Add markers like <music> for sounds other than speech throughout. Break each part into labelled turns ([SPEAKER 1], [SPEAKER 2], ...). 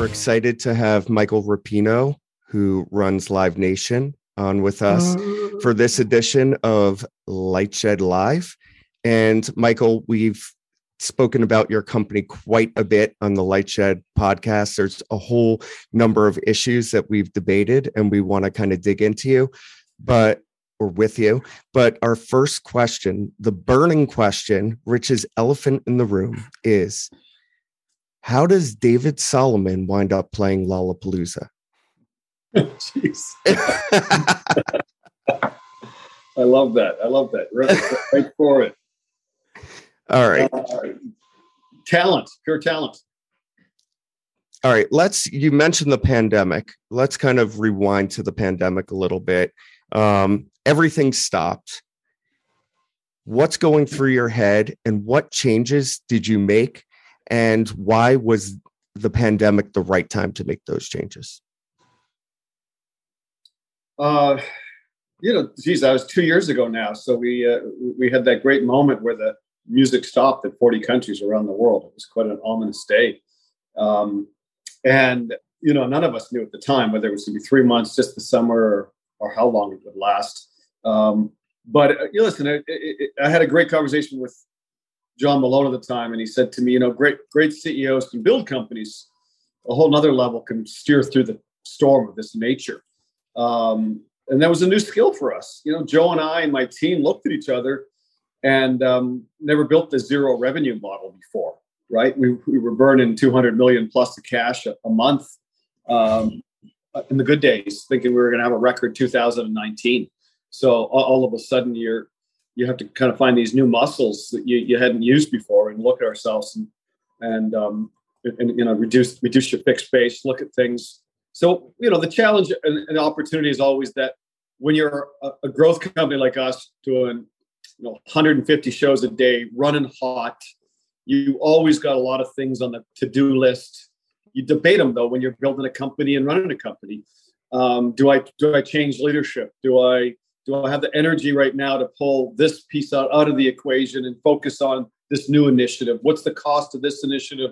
[SPEAKER 1] we're excited to have Michael Rapino, who runs Live Nation, on with us oh. for this edition of Lightshed Live. And Michael, we've spoken about your company quite a bit on the Lightshed podcast. There's a whole number of issues that we've debated and we want to kind of dig into you, but or with you. But our first question, the burning question, Rich's elephant in the room, is how does David Solomon wind up playing Lollapalooza? <laughs>
[SPEAKER 2] Jeez. I love that. I love that. Right, right for it.
[SPEAKER 1] All right.
[SPEAKER 2] Uh, talent, pure talent.
[SPEAKER 1] All right. Let's, you mentioned the pandemic. Let's kind of rewind to the pandemic a little bit. Um, everything stopped. What's going through your head and what changes did you make? And why was the pandemic the right time to make those changes?
[SPEAKER 2] Uh, you know, geez, that was two years ago now. So we uh, we had that great moment where the music stopped in 40 countries around the world. It was quite an ominous day. Um, and, you know, none of us knew at the time whether it was going to be three months, just the summer, or, or how long it would last. Um, but uh, you listen, I had a great conversation with John Malone at the time, and he said to me, you know, great, great CEOs can build companies. A whole nother level can steer through the storm of this nature. Um, and that was a new skill for us. You know, Joe and I and my team looked at each other and um, never built the zero revenue model before, right? We, we were burning 200 million plus of cash a, a month um, in the good days, thinking we were going to have a record 2019. So all, all, of a sudden, you're you have to kind of find these new muscles that you, you hadn't used before, and look at ourselves and and um, and you know reduce reduce your fixed base, look at things. So you know the challenge and, and opportunity is always that when you're a, a growth company like us doing you know 150 shows a day running hot you always got a lot of things on the to-do list. You debate them though when you're building a company and running a company. Um, do i do i change leadership? Do i do i have the energy right now to pull this piece out, out of the equation and focus on this new initiative what's the cost of this initiative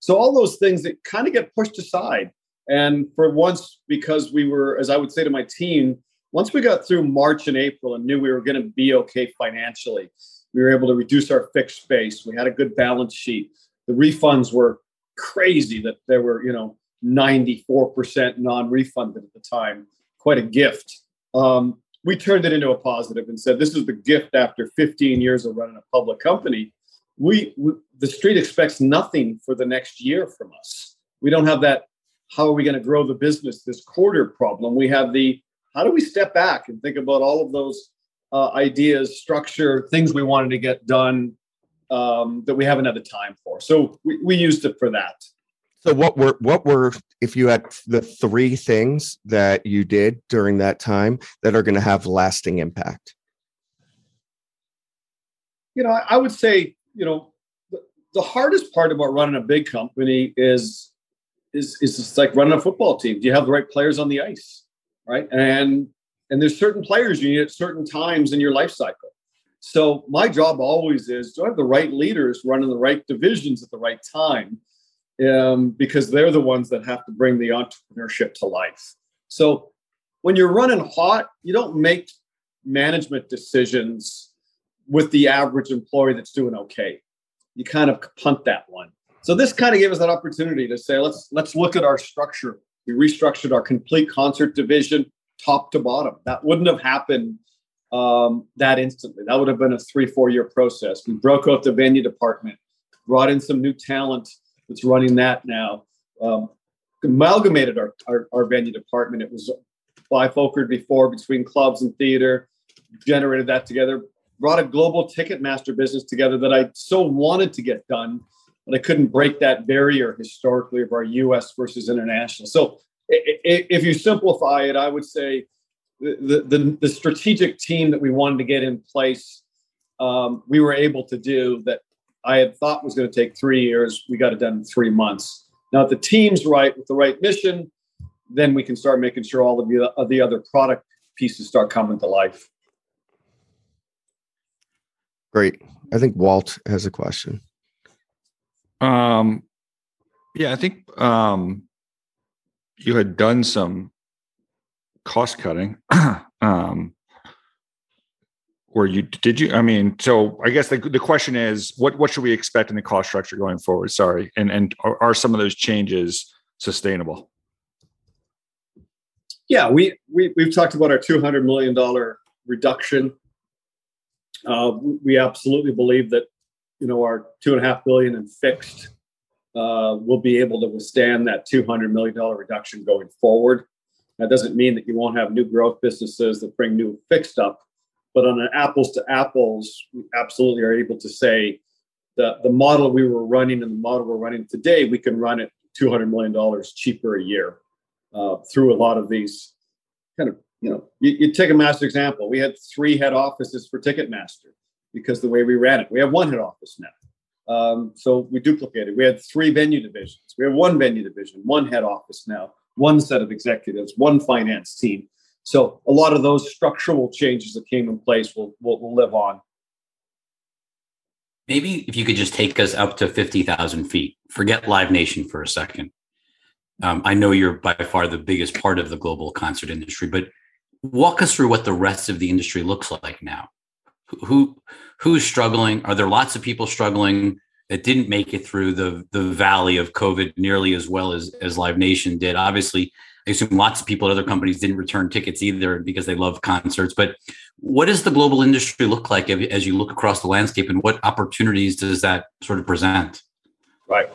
[SPEAKER 2] so all those things that kind of get pushed aside and for once because we were as i would say to my team once we got through March and April and knew we were going to be okay financially, we were able to reduce our fixed space. We had a good balance sheet. The refunds were crazy that there were, you know, 94% non-refunded at the time. Quite a gift. Um, we turned it into a positive and said, "This is the gift after 15 years of running a public company. We, we the street expects nothing for the next year from us. We don't have that. How are we going to grow the business this quarter problem? We have the how do we step back and think about all of those uh, ideas, structure, things we wanted to get done um, that we haven't had the time for? So we, we used it for that.
[SPEAKER 1] So what were what were if you had the three things that you did during that time that are going to have lasting impact?
[SPEAKER 2] You know, I, would say you know the, the hardest part about running a big company is is is just like running a football team. Do you have the right players on the ice? right? And and there's certain players you need at certain times in your life cycle. So my job always is do I have the right leaders running the right divisions at the right time? Um, because they're the ones that have to bring the entrepreneurship to life. So when you're running hot, you don't make management decisions with the average employee that's doing okay. You kind of punt that one. So this kind of gave us that opportunity to say, let's let's look at our structure we restructured our complete concert division top to bottom. That wouldn't have happened um, that instantly. That would have been a three, four year process. We broke out the venue department, brought in some new talent that's running that now. Um, amalgamated our, our, our, venue department. It was bifocalized before between clubs and theater, generated that together, brought a global Ticketmaster business together that I so wanted to get done but I couldn't break that barrier historically of our U.S. versus international. So if you simplify it, I would say the, the, the strategic team that we wanted to get in place, um, we were able to do that. I had thought was going to take three years. We got it done in three months. Now, if the team's right with the right mission, then we can start making sure all of the, of the other product pieces start coming to life.
[SPEAKER 1] Great. I think Walt has a question.
[SPEAKER 3] Um, yeah, I think um, you had done some cost cutting. <clears throat> um, where you did you? I mean, so I guess the, the question is, what what should we expect in the cost structure going forward? Sorry, and and are, are some of those changes sustainable?
[SPEAKER 2] Yeah, we, we we've talked about our two hundred million dollar reduction. Uh, we absolutely believe that you know our two and a half billion in fixed uh, will be able to withstand that two hundred million dollar reduction going forward. That doesn't mean that you won't have new growth businesses that bring new fixed up, but on an apples to apples, we absolutely are able to say the the model we were running and the model we're running today, we can run it two hundred million dollars cheaper a year uh, through a lot of these kind of you know you, you take a master example. We had three head offices for Ticketmaster because the way we ran it, we have one head office now. Um, so we duplicated. We had three venue divisions. We have one venue division, one head office now one set of executives, one finance team. So a lot of those structural changes that came in place will, will, will live on.
[SPEAKER 4] Maybe if you could just take us up to 50,000 feet, forget Live Nation for a second. Um, I know you're by far the biggest part of the global concert industry, but walk us through what the rest of the industry looks like now. Who who's struggling? Are there lots of people struggling? that didn't make it through the the valley of COVID nearly as well as as Live Nation did. Obviously, I assume lots of people at other companies didn't return tickets either because they love concerts. But what does the global industry look like as you look across the landscape, and what opportunities does that sort of present?
[SPEAKER 2] Right.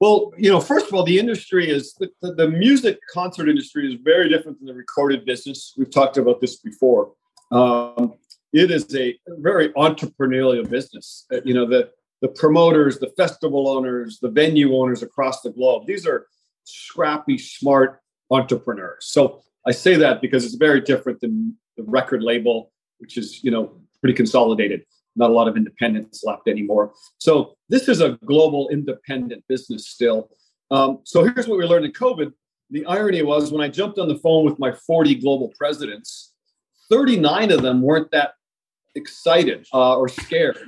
[SPEAKER 2] Well, you know, first of all, the industry is the, the, music concert industry is very different than the recorded business. We've talked about this before. Um, it is a very entrepreneurial business. Uh, you know, the the promoters, the festival owners, the venue owners across the globe. These are scrappy, smart entrepreneurs. So I say that because it's very different than the record label, which is, you know, pretty consolidated. Not a lot of independence left anymore. So this is a global independent business still. Um, so here's what we learned in COVID. The irony was when I jumped on the phone with my 40 global presidents, 39 of them weren't that excited uh, or scared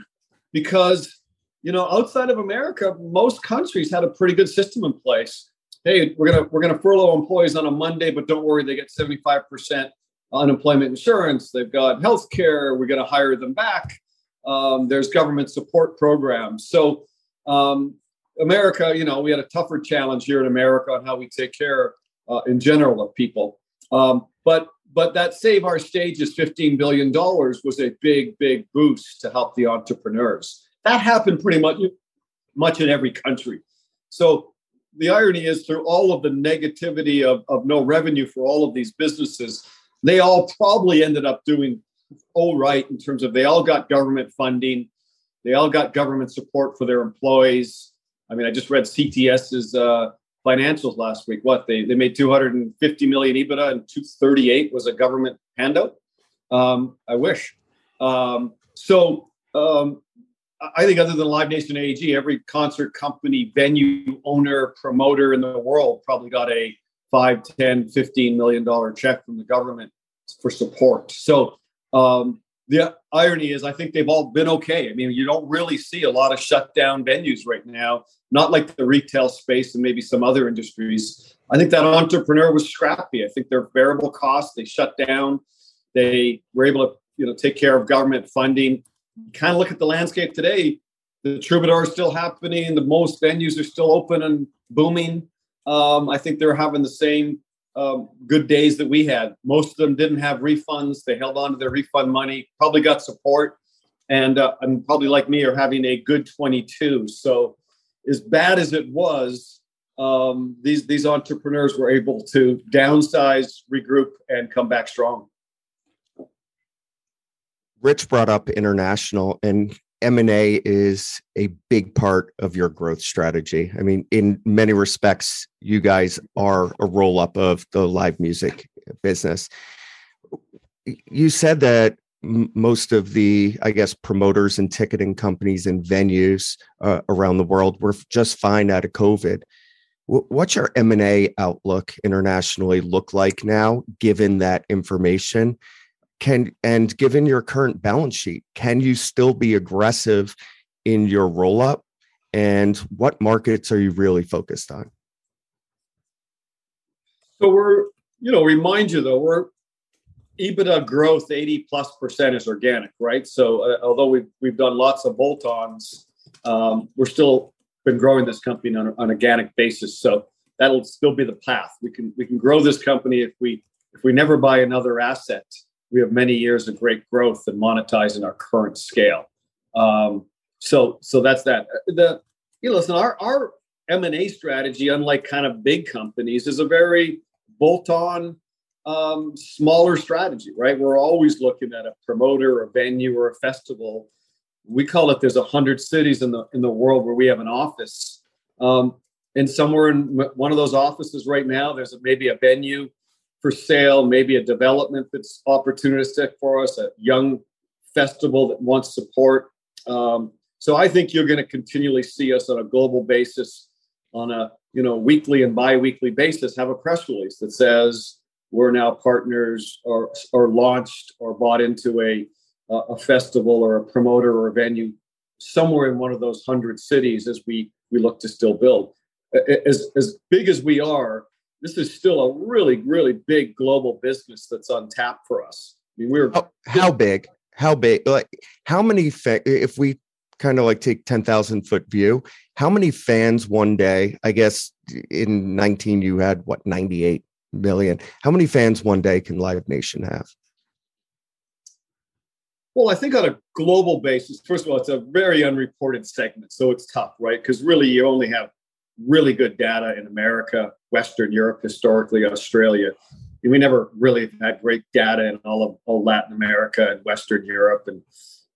[SPEAKER 2] because you know, outside of America, most countries had a pretty good system in place. Hey, we're gonna we're gonna furlough employees on a Monday, but don't worry, they get seventy five percent unemployment insurance. They've got health care. We're gonna hire them back. Um, there's government support programs. So um, America, you know, we had a tougher challenge here in America on how we take care uh, in general of people. Um, but but that save our stage is $15 billion was a big, big boost to help the entrepreneurs. That happened pretty much much in every country. So the irony is through all of the negativity of, of no revenue for all of these businesses, they all probably ended up doing all right in terms of they all got government funding, they all got government support for their employees. I mean, I just read CTS's uh, financials last week. What they they made 250 million EBITDA and 238 was a government handout. Um, I wish. Um, so um, I think other than Live Nation AG, every concert company, venue owner, promoter in the world probably got a 5, 10, 15 million dollar check from the government for support. So um, the irony is I think they've all been okay. I mean, you don't really see a lot of shut down venues right now, not like the retail space and maybe some other industries. I think that entrepreneur was scrappy. I think their variable costs, they shut down. They were able to, you know, take care of government funding kind of look at the landscape today, the troubadour is still happening. The most venues are still open and booming. Um, I think they're having the same um, good days that we had. Most of them didn't have refunds. They held on to their refund money, probably got support, and, uh, and probably like me are having a good 22. So, as bad as it was, um, these these entrepreneurs were able to downsize, regroup, and come back strong.
[SPEAKER 1] Rich brought up international and M&A is a big part of your growth strategy. I mean, in many respects, you guys are a roll up of the live music business. You said that most of the, I guess, promoters and ticketing companies and venues uh, around the world were just fine out of COVID. What's your M&A outlook internationally look like now, given that information? Can and given your current balance sheet can you still be aggressive in your roll up and what markets are you really focused on
[SPEAKER 2] So we're, you know, remind you though, we're EBITDA growth 80 plus percent is organic, right? So uh, although we've, we've done lots of bolt ons, um, we're still been growing this company on, on an organic basis. So that'll still be the path. We can, we can grow this company if we, if we never buy another asset, we have many years of great growth and monetizing our current scale. Um, so, so that's that. The, you know, listen, our, our M&A strategy, unlike kind of big companies, is a very bolt-on, um, smaller strategy, right? We're always looking at a promoter, a venue, or a festival. We call it there's a hundred cities in the in the world where we have an office, um, and somewhere in one of those offices right now, there's maybe a venue for sale, maybe a development that's opportunistic for us, a young festival that wants support. Um, so I think you're going to continually see us on a global basis, on a you know weekly and biweekly basis, have a press release that says we're now partners or or launched or bought into a a festival or a promoter or a venue somewhere in one of those hundred cities as we we look to still build. As as big as we are, this is still a really really big global business that's untapped for us. I mean, we're
[SPEAKER 1] how, how big? How big? Like how many? Fa- if we kind of like take 10,000 foot view, how many fans one day, I guess in 19 you had what 98 million. How many fans one day can Live Nation have?
[SPEAKER 2] Well, I think on a global basis, first of all, it's a very unreported segment, so it's tough, right? Because really, you only have really good data in America, Western Europe, historically, Australia. We never really had great data in all of all Latin America and Western Europe and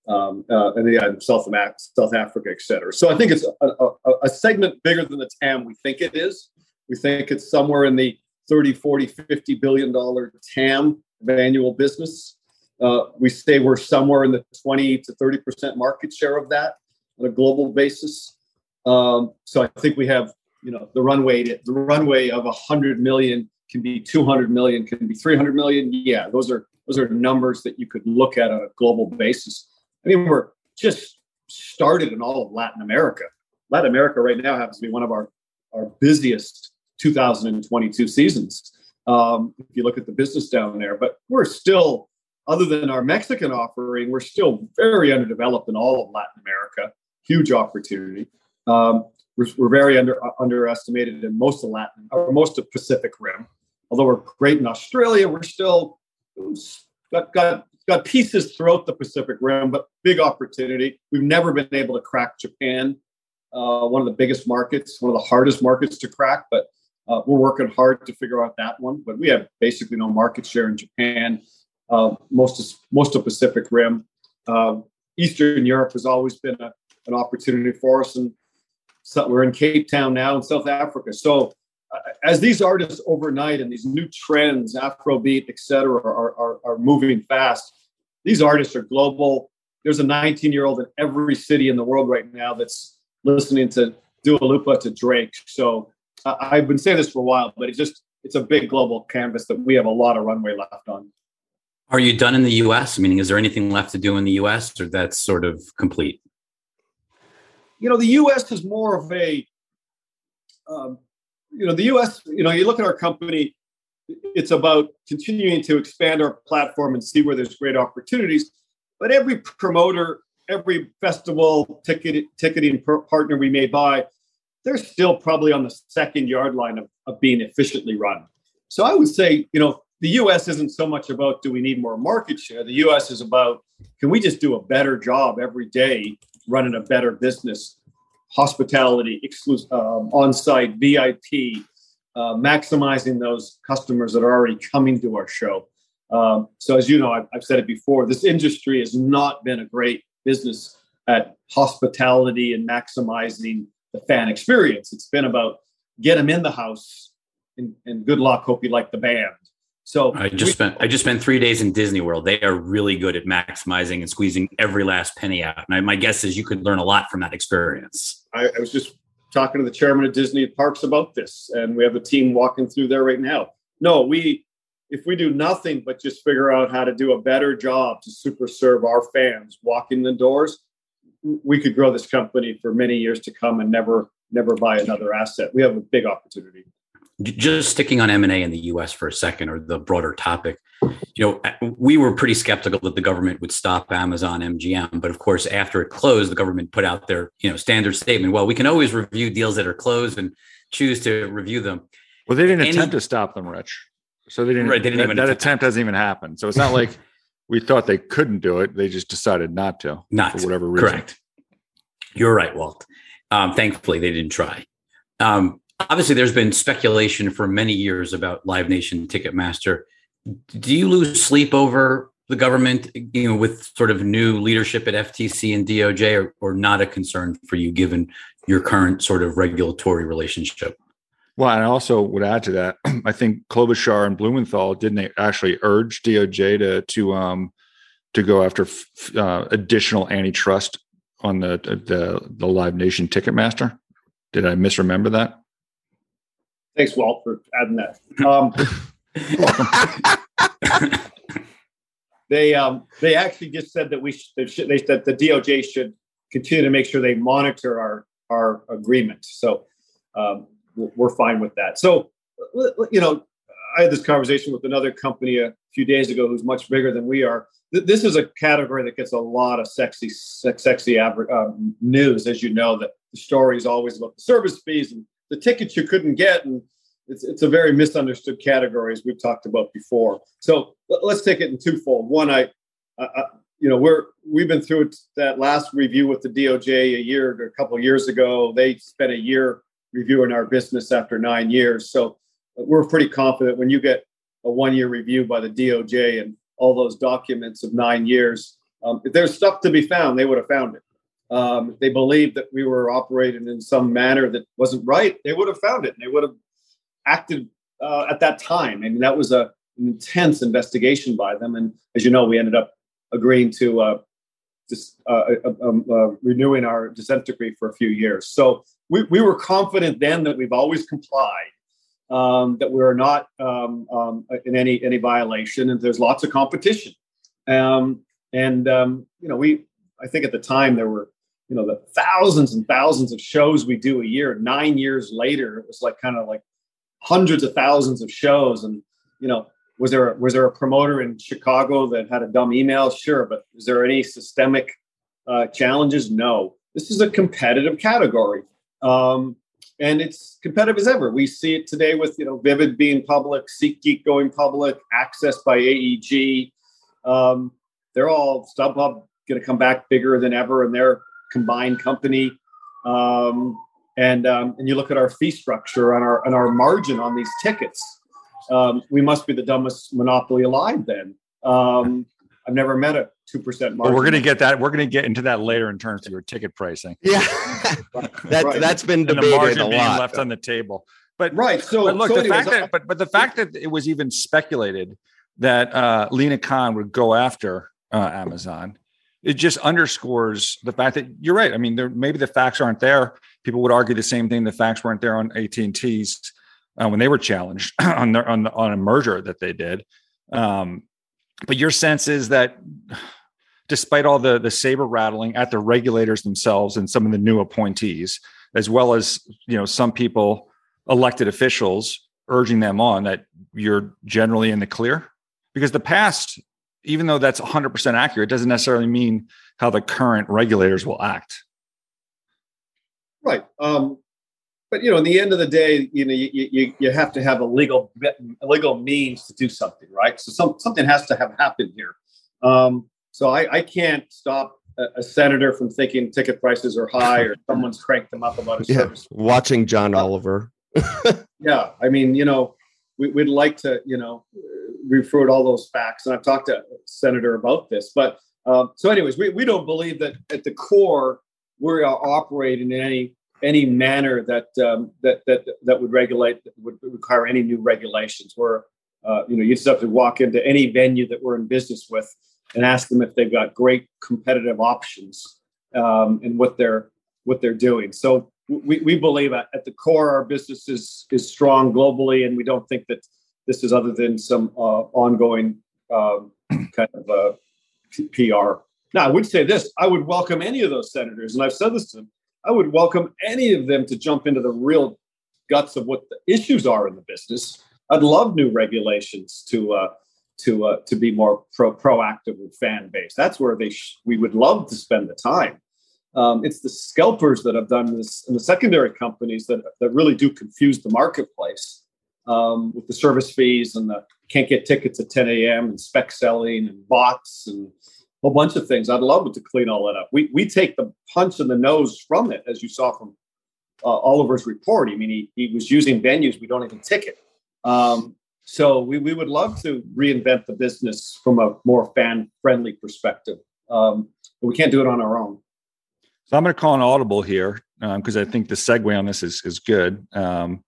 [SPEAKER 2] um, uh, and yeah, South, South Africa, et cetera. So I think it's a, a, a, segment bigger than the TAM we think it is. We think it's somewhere in the 30, 40, 50 billion dollar TAM of annual business. Uh, we say we're somewhere in the 20 to 30 percent market share of that on a global basis. Um, so I think we have, you know, the runway. To, the runway of 100 million can be 200 million, can be 300 million. Yeah, those are those are numbers that you could look at on a global basis. I mean, we're just started in all of Latin America. Latin America right now happens to be one of our, our busiest 2022 seasons. Um, if you look at the business down there, but we're still, other than our Mexican offering, we're still very underdeveloped in all of Latin America. Huge opportunity. Um, we're, we're, very under underestimated in most of Latin or most of Pacific Rim. Although we're great in Australia, we're still got, got got pieces throughout the Pacific Rim, but big opportunity. We've never been able to crack Japan, uh, one of the biggest markets, one of the hardest markets to crack, but uh, we're working hard to figure out that one. But we have basically no market share in Japan, uh, most of, most of Pacific Rim. Uh, Eastern Europe has always been a, an opportunity for us, and so we're in Cape Town now in South Africa. So uh, as these artists overnight and these new trends, Afrobeat, et cetera, are, are, are moving fast, these artists are global. There's a 19 year old in every city in the world right now that's listening to Dua Lipa to Drake. So uh, I've been saying this for a while, but it's just it's a big global canvas that we have a lot of runway left on.
[SPEAKER 4] Are you done in the U.S.? Meaning, is there anything left to do in the U.S. or that's sort of complete?
[SPEAKER 2] You know, the U.S. is more of a, um, you know, the U.S. You know, you look at our company it's about continuing to expand our platform and see where there's great opportunities. But every promoter, every festival ticket, ticketing partner we may buy, they're still probably on the second yard line of, of being efficiently run. So I would say, you know, the US isn't so much about do we need more market share? The US is about can we just do a better job every day running a better business, hospitality, exclusive, um, on site, VIP, uh, maximizing those customers that are already coming to our show. Um, so, as you know, I've, I've, said it before, this industry has not been a great business at hospitality and maximizing the fan experience. It's been about get them in the house and, and good luck. Hope you like the band. So
[SPEAKER 4] I just we, spent I just spent three days in Disney World. They are really good at maximizing and squeezing every last penny out. And I, my guess is you could learn a lot from that experience.
[SPEAKER 2] I, I was just talking to the chairman of Disney Parks about this, and we have a team walking through there right now. No, we if we do nothing but just figure out how to do a better job to super serve our fans walking the doors, we could grow this company for many years to come and never never buy another asset. We have a big opportunity.
[SPEAKER 4] Just sticking on M&A in the US for a second or the broader topic, you know, we were pretty skeptical that the government would stop Amazon MGM, but of course after it closed, the government put out their, you know, standard statement, well, we can always review deals that are closed and choose to review them.
[SPEAKER 3] Well, they didn't Any, attempt to stop them, Rich. So they didn't,
[SPEAKER 4] right, they didn't
[SPEAKER 3] that,
[SPEAKER 4] even
[SPEAKER 3] that attempt. attempt hasn't even happened. So it's not like <laughs> we thought they couldn't do it. They just decided not to,
[SPEAKER 4] not
[SPEAKER 3] for whatever reason.
[SPEAKER 4] Correct. You're right, Walt. Um, thankfully, they didn't try. Um, obviously, there's been speculation for many years about Live Nation Ticketmaster. Do you lose sleep over the government, you know, with sort of new leadership at FTC and DOJ, or, or not a concern for you given your current sort of regulatory relationship?
[SPEAKER 3] Well, and I also would add to that. <clears throat> I think Klobuchar and Blumenthal didn't actually urge DOJ to to um to go after f- uh, additional antitrust on the the the Live Nation Ticketmaster. Did I misremember that?
[SPEAKER 2] Thanks, Walt, for adding that. Um, <laughs> they um, they actually just said that we sh- they, that the DOJ should continue to make sure they monitor our our agreement. So um, we're fine with that. So you know, I had this conversation with another company a few days ago who's much bigger than we are this is a category that gets a lot of sexy, sexy um, news, as you know. That the story is always about the service fees and the tickets you couldn't get, and it's it's a very misunderstood category as we've talked about before. So let's take it in twofold. One, I, I you know, we're we've been through that last review with the DOJ a year a couple years ago. They spent a year reviewing our business after nine years, so we're pretty confident when you get a one year review by the DOJ and all those documents of nine years. Um, if there's stuff to be found, they would have found it. Um, they believed that we were operating in some manner that wasn't right, they would have found it and they would have acted uh, at that time. I mean, that was a, an intense investigation by them. And as you know, we ended up agreeing to uh, uh, uh um, uh, renewing our consent decree for a few years. So we, we were confident then that we've always complied um, that we're not um, um, in any any violation, and there's lots of competition. Um, and you know, we I think at the time there were you know the thousands and thousands of shows we do a year. Nine years later, it was like kind of like hundreds of thousands of shows, and you know. Was there a, was there a promoter in Chicago that had a dumb email? Sure, but is there any systemic uh, challenges? No. This is a competitive category. Um, and it's competitive as ever. We see it today with you know Vivid being public, SeatGeek going public, AXS by AEG. Um, they're all StubHub going to come back bigger than ever in their combined company. Um, and um, and you look at our fee structure and our and our margin on these tickets. Um, we must be the dumbest monopoly alive. Then um, I've never met a two percent margin.
[SPEAKER 3] we're going to get that. We're going to get into that later in terms of your ticket pricing.
[SPEAKER 1] Yeah, <laughs> that right. that's been debated the margin a
[SPEAKER 3] being
[SPEAKER 1] lot,
[SPEAKER 3] left on the table. But
[SPEAKER 2] right. So
[SPEAKER 3] but look,
[SPEAKER 2] so
[SPEAKER 3] the
[SPEAKER 2] anyways,
[SPEAKER 3] fact that but but the fact that it was even speculated that uh, Lina Khan would go after uh, Amazon, it just underscores the fact that you're right. I mean, there maybe the facts aren't there. People would argue the same thing. The facts weren't there on AT and T's uh, when they were challenged <clears throat> on their on, on a merger that they did. Um, but your sense is that <sighs> despite all the the saber rattling at the regulators themselves and some of the new appointees, as well as you know some people, elected officials urging them on that you're generally in the clear because the past even though that's 100% accurate doesn't necessarily mean how the current regulators will act
[SPEAKER 2] right um, but you know in the end of the day you know you, you, you have to have a legal a legal means to do something right so some, something has to have happened here um, so I, I can't stop a, a, senator from thinking ticket prices are high or <laughs> someone's cranked them up about a yeah, service.
[SPEAKER 1] Watching John Oliver.
[SPEAKER 2] yeah, I mean, you know, we, would like to, you know, refer all those facts, and I've talked to senator about this. But um, so, anyways, we, we don't believe that at the core we are operating in any any manner that um, that that that would regulate would require any new regulations. Where uh, you know you just have to walk into any venue that we're in business with and ask them if they've got great competitive options um, and what they're what they're doing. So we, we believe at, at the core our business is is strong globally, and we don't think that this is other than some uh, ongoing um, <clears throat> kind of uh, PR. Now, I would say this: I would welcome any of those senators, and I've said this to them. I would welcome any of them to jump into the real guts of what the issues are in the business. I'd love new regulations to uh, to uh, to be more pro- proactive with fan base. That's where they sh- we would love to spend the time. Um, it's the scalpers that have done this, and the secondary companies that that really do confuse the marketplace um, with the service fees and the can't get tickets at 10 a.m. and spec selling and bots and a bunch of things. I'd love to clean all that up. We we take the punch in the nose from it, as you saw from uh, Oliver's report. I mean, he, he was using venues we don't even ticket. Um, so we, we would love to reinvent the business from a more fan friendly perspective, um, but we can't do it on our own.
[SPEAKER 3] So I'm going to call an audible here because um, I think the segue on this is is good. Um,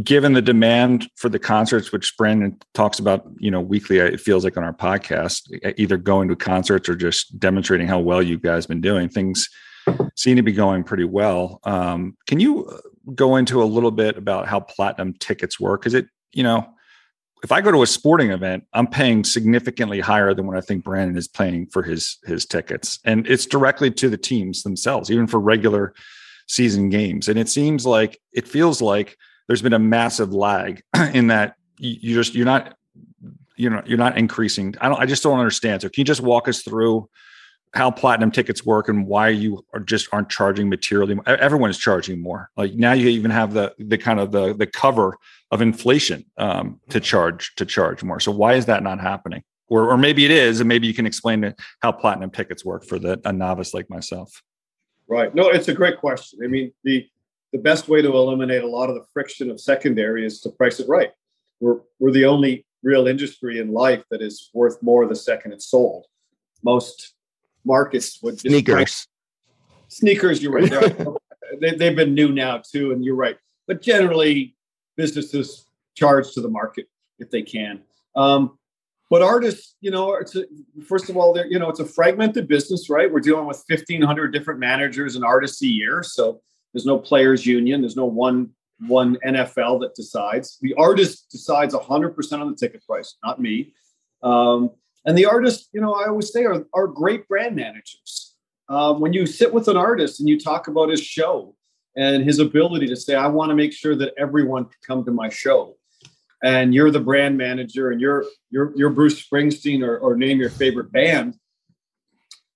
[SPEAKER 3] given the demand for the concerts, which Brandon talks about, you know, weekly, it feels like on our podcast, either going to concerts or just demonstrating how well you guys been doing, things seem to be going pretty well. Um, can you uh, go into a little bit about how platinum tickets work? Because it, you know, if I go to a sporting event, I'm paying significantly higher than what I think Brandon is paying for his his tickets, and it's directly to the teams themselves, even for regular season games. And it seems like it feels like there's been a massive lag <clears throat> in that you just you're not you know you're not increasing. I don't. I just don't understand. So can you just walk us through? how platinum tickets work and why you are just aren't charging materially everyone is charging more like now you even have the the kind of the the cover of inflation um, to charge to charge more so why is that not happening or, or maybe it is and maybe you can explain how platinum tickets work for the a novice like myself
[SPEAKER 2] right no it's a great question i mean the the best way to eliminate a lot of the friction of secondary is to price it right we're we're the only real industry in life that is worth more the second it's sold most markets would
[SPEAKER 1] sneakers.
[SPEAKER 2] Sneakers, you're right. <laughs> they, they've been new now too, and you're right. But generally, businesses charge to the market if they can. Um, but artists, you know, it's a, first of all, you know, it's a fragmented business, right? We're dealing with 1,500 different managers and artists a year, so there's no players' union. There's no one one NFL that decides. The artist decides 100% on the ticket price, not me. Um, and the artists, you know, I always say are, are great brand managers. Um, when you sit with an artist and you talk about his show and his ability to say, I want to make sure that everyone can come to my show. And you're the brand manager and you're you're you're Bruce Springsteen or, or name your favorite band.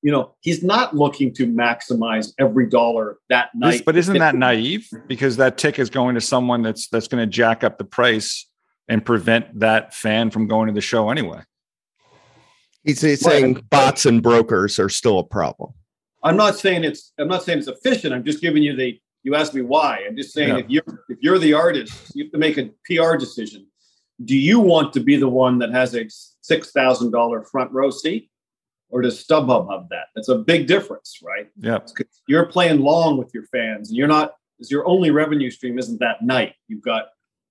[SPEAKER 2] You know, he's not looking to maximize every dollar that night.
[SPEAKER 3] But isn't that naive? Because that tick is going to someone that's that's going to jack up the price and prevent that fan from going to the show anyway.
[SPEAKER 1] He's, he's saying bots and brokers are still a problem.
[SPEAKER 2] I'm not saying it's I'm not saying it's efficient. I'm just giving you the you asked me why. I'm just saying yeah. if you're if you're the artist, you have to make a PR decision. Do you want to be the one that has a six thousand dollar front row seat, or does StubHub have that? That's a big difference, right?
[SPEAKER 3] Yeah,
[SPEAKER 2] you're playing long with your fans, and you're not. Is your only revenue stream isn't that night. You've got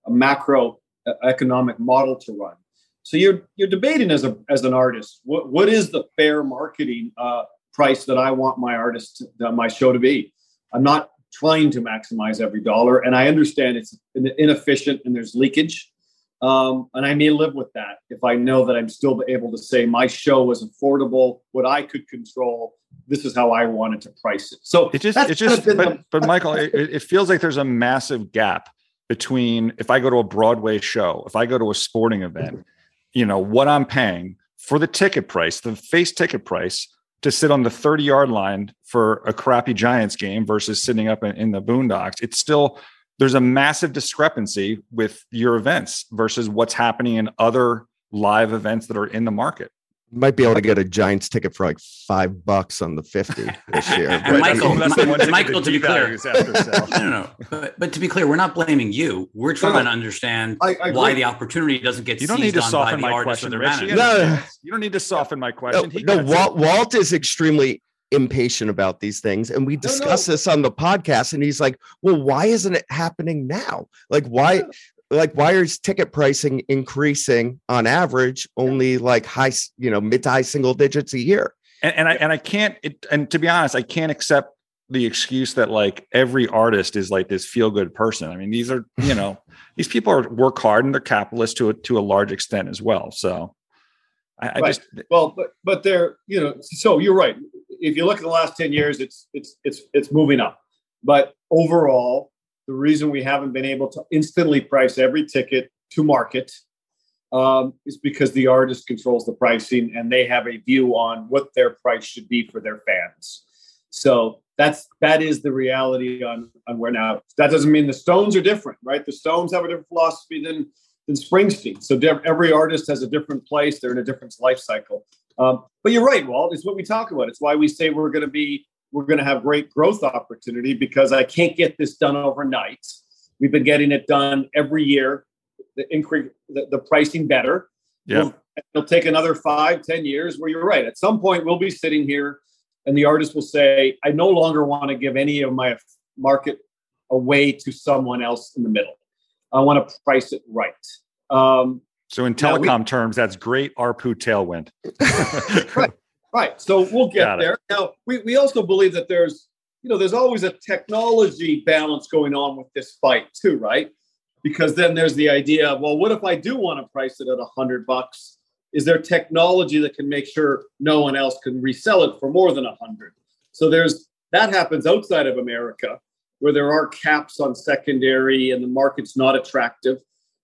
[SPEAKER 2] a macro economic model to run. So you're you're debating as a as an artist, what what is the fair marketing uh, price that I want my artist to, uh, my show to be? I'm not trying to maximize every dollar, and I understand it's inefficient and there's leakage, um, and I may live with that if I know that I'm still able to say my show was affordable, what I could control. This is how I wanted to price it. So
[SPEAKER 3] it just it just but, the, but Michael, it, it feels like there's a massive gap between if I go to a Broadway show, if I go to a sporting event you know what i'm paying for the ticket price the face ticket price to sit on the 30 yard line for a crappy giants game versus sitting up in, in the boondocks it's still there's a massive discrepancy with your events versus what's happening in other live events that are in the market
[SPEAKER 1] might be able to get a Giants ticket for like five bucks on the 50 this year. <laughs>
[SPEAKER 4] But Michael, Michael, to be clear, no, no, no. But, but, to be clear, we're not blaming you. We're trying to understand I, I why the opportunity doesn't get you don't need to soften my question,
[SPEAKER 3] No, you don't need to soften my question.
[SPEAKER 1] No, no Walt, Walt is extremely impatient about these things and we discuss this on the podcast and he's like well why isn't it happening now? Like why like why is ticket pricing increasing on average only like high you know mid to high single digits a year?
[SPEAKER 3] And, and i and i can't it, and to be honest i can't accept the excuse that like every artist is like this feel good person. I mean these are you <laughs> know these people are work hard and they're capitalists to a to a large extent as well so
[SPEAKER 2] I, I right. just well but but they're you know so you're right if you look at the last 10 years it's it's it's it's moving up but overall the reason we haven't been able to instantly price every ticket to market um, is because the artist controls the pricing and they have a view on what their price should be for their fans. So that's that is the reality on on where now. That doesn't mean the Stones are different, right? The Stones have a different philosophy than than Springsteen. So every artist has a different place. They're in a different life cycle. Um, but you're right, Walt. It's what we talk about. It's why we say we're going to be we're going to have great growth opportunity because I can't get this done overnight. We've been getting it done every year. The increase, the, the pricing better.
[SPEAKER 3] Yeah,
[SPEAKER 2] it'll, it'll take another five, ten years. Where you're right. At some point, we'll be sitting here, and the artist will say, "I no longer want to give any of my market away to someone else in the middle. I want to price it right." Um,
[SPEAKER 3] so in telecom we, terms, that's great ARPU tailwind. <laughs>
[SPEAKER 2] right. <laughs> Right. So we'll get there. Now, we, we also believe that there's, you know, there's always a technology balance going on with this fight too, right? Because then there's the idea of, well, what if I do want to price it at a hundred bucks? Is there technology that can make sure no one else can resell it for more than a hundred? So there's that happens outside of America where there are caps on secondary and the market's not attractive.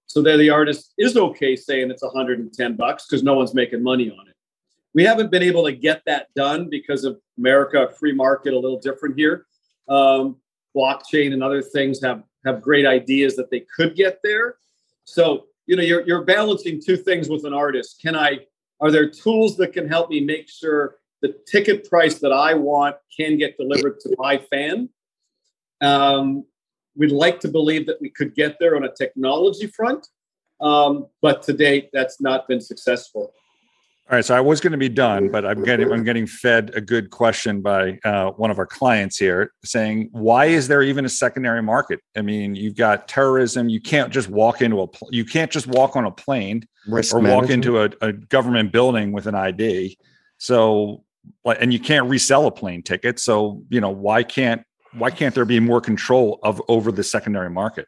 [SPEAKER 2] So there the artist is okay saying it's 110 bucks because no one's making money on it. We haven't been able to get that done because of America, free market, a little different here. Um, blockchain and other things have have great ideas that they could get there. So you know you're you're balancing two things with an artist. Can I? Are there tools that can help me make sure the ticket price that I want can get delivered to my fan? Um, we'd like to believe that we could get there on a technology front, um, but to date, that's not been successful.
[SPEAKER 3] All right, so I was going to be done, but I'm getting I'm getting fed a good question by uh, one of our clients here, saying, "Why is there even a secondary market? I mean, you've got terrorism. You can't just walk into a you can't just walk on a plane Risk or management. walk into a, a government building with an ID. So, like and you can't resell a plane ticket. So, you know, why can't why can't there be more control of over the secondary market?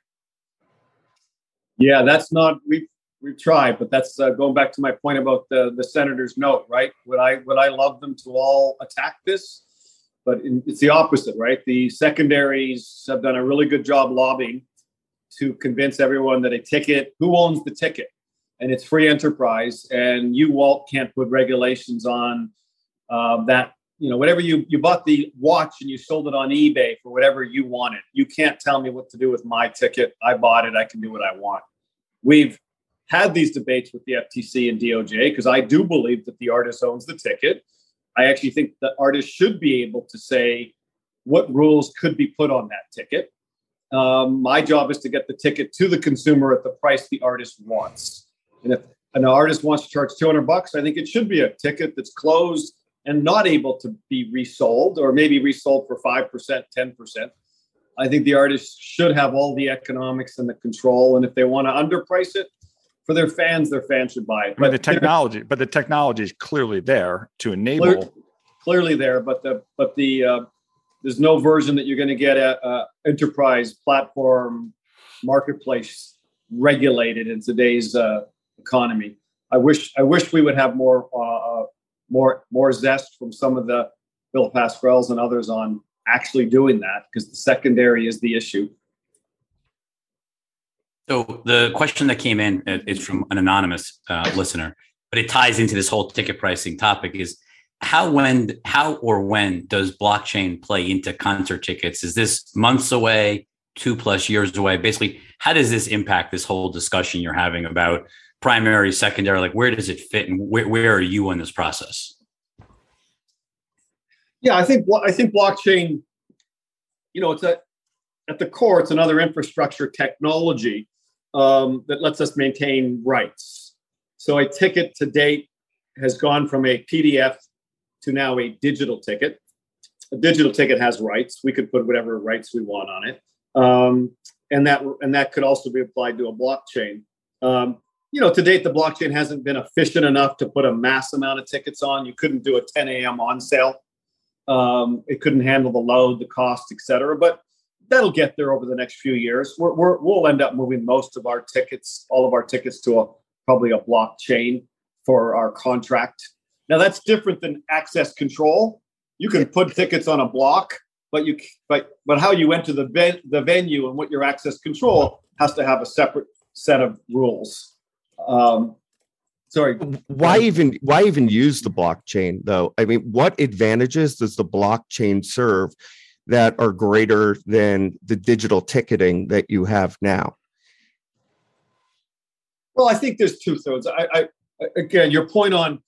[SPEAKER 2] Yeah, that's not we we've tried, but that's uh, going back to my point about the the senator's note, right? Would I would I love them to all attack this? But in, it's the opposite, right? The secondaries have done a really good job lobbying to convince everyone that a ticket, who owns the ticket, and it's free enterprise, and you Walt can't put regulations on uh, that. You know, whatever you you bought the watch and you sold it on eBay for whatever you wanted. You can't tell me what to do with my ticket. I bought it. I can do what I want. We've had these debates with the FTC and DOJ because I do believe that the artist owns the ticket. I actually think the artist should be able to say what rules could be put on that ticket. Um, my job is to get the ticket to the consumer at the price the artist wants. And if an artist wants to charge 200 bucks, I think it should be a ticket that's closed and not able to be resold or maybe resold for 5%, 10%. I think the artist should have all the economics and the control. And if they want to underprice it, for their fans, their fans should buy it.
[SPEAKER 3] But the technology, but the technology is clearly there to enable. Clear,
[SPEAKER 2] clearly there, but the but the uh, there's no version that you're going to get a, a, enterprise platform marketplace regulated in today's uh, economy. I wish I wish we would have more uh, uh more more zest from some of the Bill Pascrell's and others on actually doing that because the secondary is the issue.
[SPEAKER 4] So the question that came in uh, is from an anonymous uh, listener, but it ties into this whole ticket pricing topic: is how when how or when does blockchain play into concert tickets? Is this months away, two plus years away? Basically, how does this impact this whole discussion you're having about primary, secondary? Like, where does it fit, and where, where are you in this process?
[SPEAKER 2] Yeah, I think I think blockchain. You know, it's a at the core, it's another infrastructure technology um, that lets us maintain rights. So a ticket to date has gone from a PDF to now a digital ticket. A digital ticket has rights. We could put whatever rights we want on it, um, and that and that could also be applied to a blockchain. Um, you know, to date, the blockchain hasn't been efficient enough to put a mass amount of tickets on. You couldn't do a 10 a.m. on sale. Um, it couldn't handle the load, the cost, et cetera. But that'll get there over the next few years. We will end up moving most of our tickets, all of our tickets, to a probably a blockchain for our contract. Now that's different than access control. You can put tickets on a block, but you but but how you enter the the venue and what your access control has to have a separate set of rules. Um, sorry.
[SPEAKER 1] Why even why even use the blockchain though? I mean, what advantages does the blockchain serve that are greater than the digital ticketing that you have now?
[SPEAKER 2] Well, I think there's two things. I, I again, your point on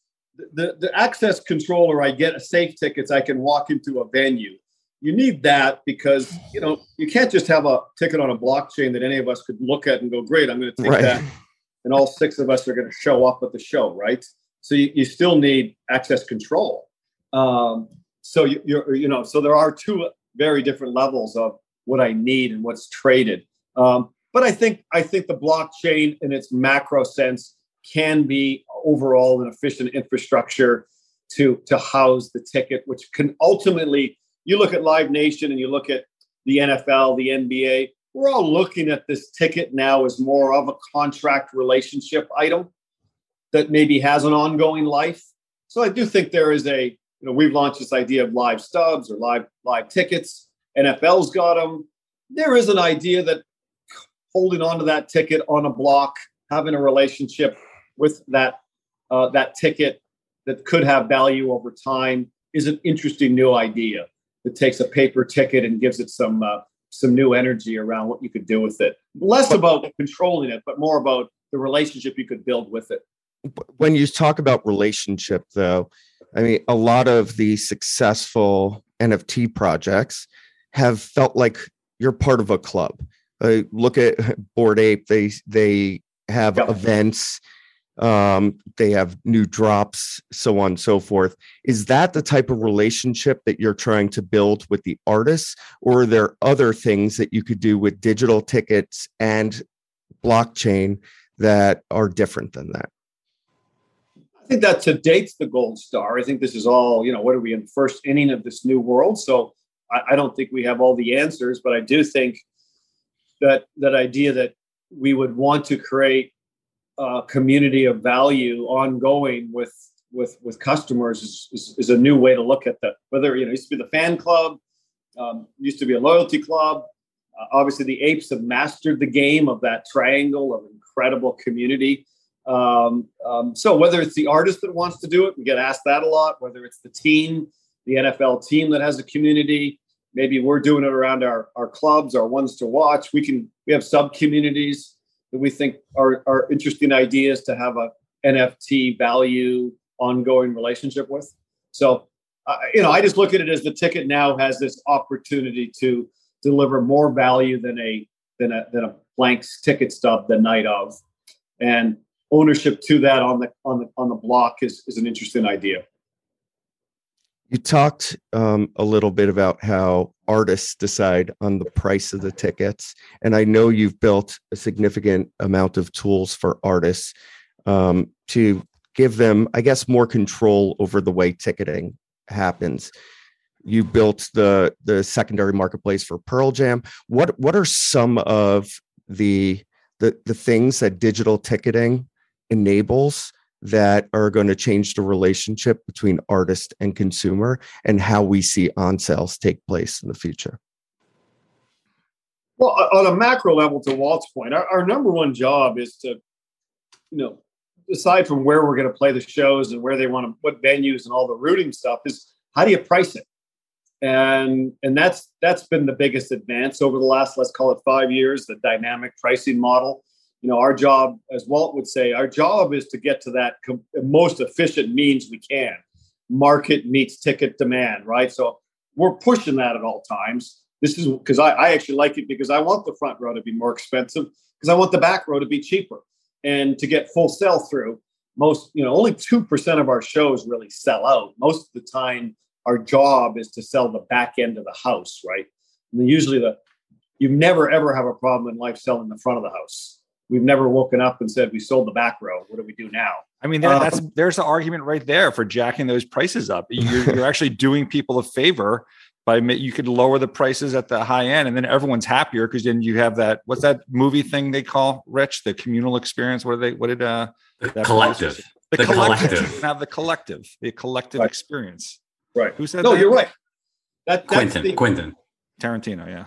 [SPEAKER 2] the, the access controller, I get a safe tickets, I can walk into a venue. You need that because you know you can't just have a ticket on a blockchain that any of us could look at and go, "Great, I'm going to take right. that," and all six of us are going to show up at the show, right? So you, you still need access control. Um, so you, you're you know so there are two very different levels of what I need and what's traded. Um, but I think I think the blockchain in its macro sense can be overall an efficient infrastructure to to house the ticket, which can ultimately you look at Live Nation and you look at the NFL, the NBA. We're all looking at this ticket now as more of a contract relationship item that maybe has an ongoing life. So I do think there is a you know we've launched this idea of live stubs or live live tickets. NFL's got them. There is an idea that holding on to that ticket on a block, having a relationship with that uh, that ticket that could have value over time is an interesting new idea that takes a paper ticket and gives it some uh, some new energy around what you could do with it. Less about controlling it, but more about the relationship you could build with it.
[SPEAKER 1] When you talk about relationship, though, I mean, a lot of the successful NFT projects have felt like you're part of a club. Uh, look at Bored Ape; they they have yep. events um, they have new drops so on and so forth. Is that the type of relationship that you're trying to build with the artists or are there other things that you could do with digital tickets and blockchain that are different than that?
[SPEAKER 2] I think that to date's the gold star. I think this is all you know what are we in the first inning of this new world? So I, I don't think we have all the answers but i do think that that idea that we would want to create uh, community of value ongoing with with with customers is, is, is, a new way to look at that. Whether you know, it used to be the fan club, um, used to be a loyalty club. Uh, obviously, the apes have mastered the game of that triangle of incredible community. Um, um, so whether it's the artist that wants to do it, we get asked that a lot. Whether it's the team, the NFL team that has a community, maybe we're doing it around our our clubs, our ones to watch. We can we have sub communities that we think are, are interesting ideas to have a NFT value ongoing relationship with. So, uh, you know, I just look at it as the ticket now has this opportunity to deliver more value than a than a than a blank ticket stub the night of, and ownership to that on the on the on the block is is an interesting idea.
[SPEAKER 1] You talked um, a little bit about how artists decide on the price of the tickets, and I know you've built a significant amount of tools for artists um, to give them, I guess, more control over the way ticketing happens. You built the the secondary marketplace for Pearl Jam. What what are some of the the the things that digital ticketing enables that are going to change the relationship between artist and consumer and how we see on sales take place in the future?
[SPEAKER 2] Well, on a macro level, to Walt's point, our, our number one job is to, you know, aside from where we're going to play the shows and where they want to put venues and all the routing stuff, is how do you price it? And and that's that's been the biggest advance over the last let's call it five years, the dynamic pricing model you know, our job, as Walt would say, our job is to get to that com- most efficient means we can. Market meets ticket demand, right? So we're pushing that at all times. This is because I, I actually like it because I want the front row to be more expensive because I want the back row to be cheaper and to get full sell through. Most, you know, only 2% of our shows really sell out. Most of the time, our job is to sell the back end of the house, right? And usually the you never ever have a problem in life selling the front of the house we've never woken up and said we sold the back row. What do we do now?
[SPEAKER 3] I mean, that, that's um, there's the argument right there for jacking those prices up. You're, you're <laughs> actually doing people a favor by you could lower the prices at the high end, and then everyone's happier because then you have that. What's that movie thing they call Rich? The communal experience. What did they? What did uh?
[SPEAKER 4] The collective.
[SPEAKER 3] The, the, collective. collective. Have the collective. The collective right. experience.
[SPEAKER 2] Right.
[SPEAKER 3] Who said?
[SPEAKER 2] No,
[SPEAKER 3] that?
[SPEAKER 2] you're right. That,
[SPEAKER 4] Quentin,
[SPEAKER 2] the,
[SPEAKER 4] Quentin.
[SPEAKER 3] Tarantino, yeah.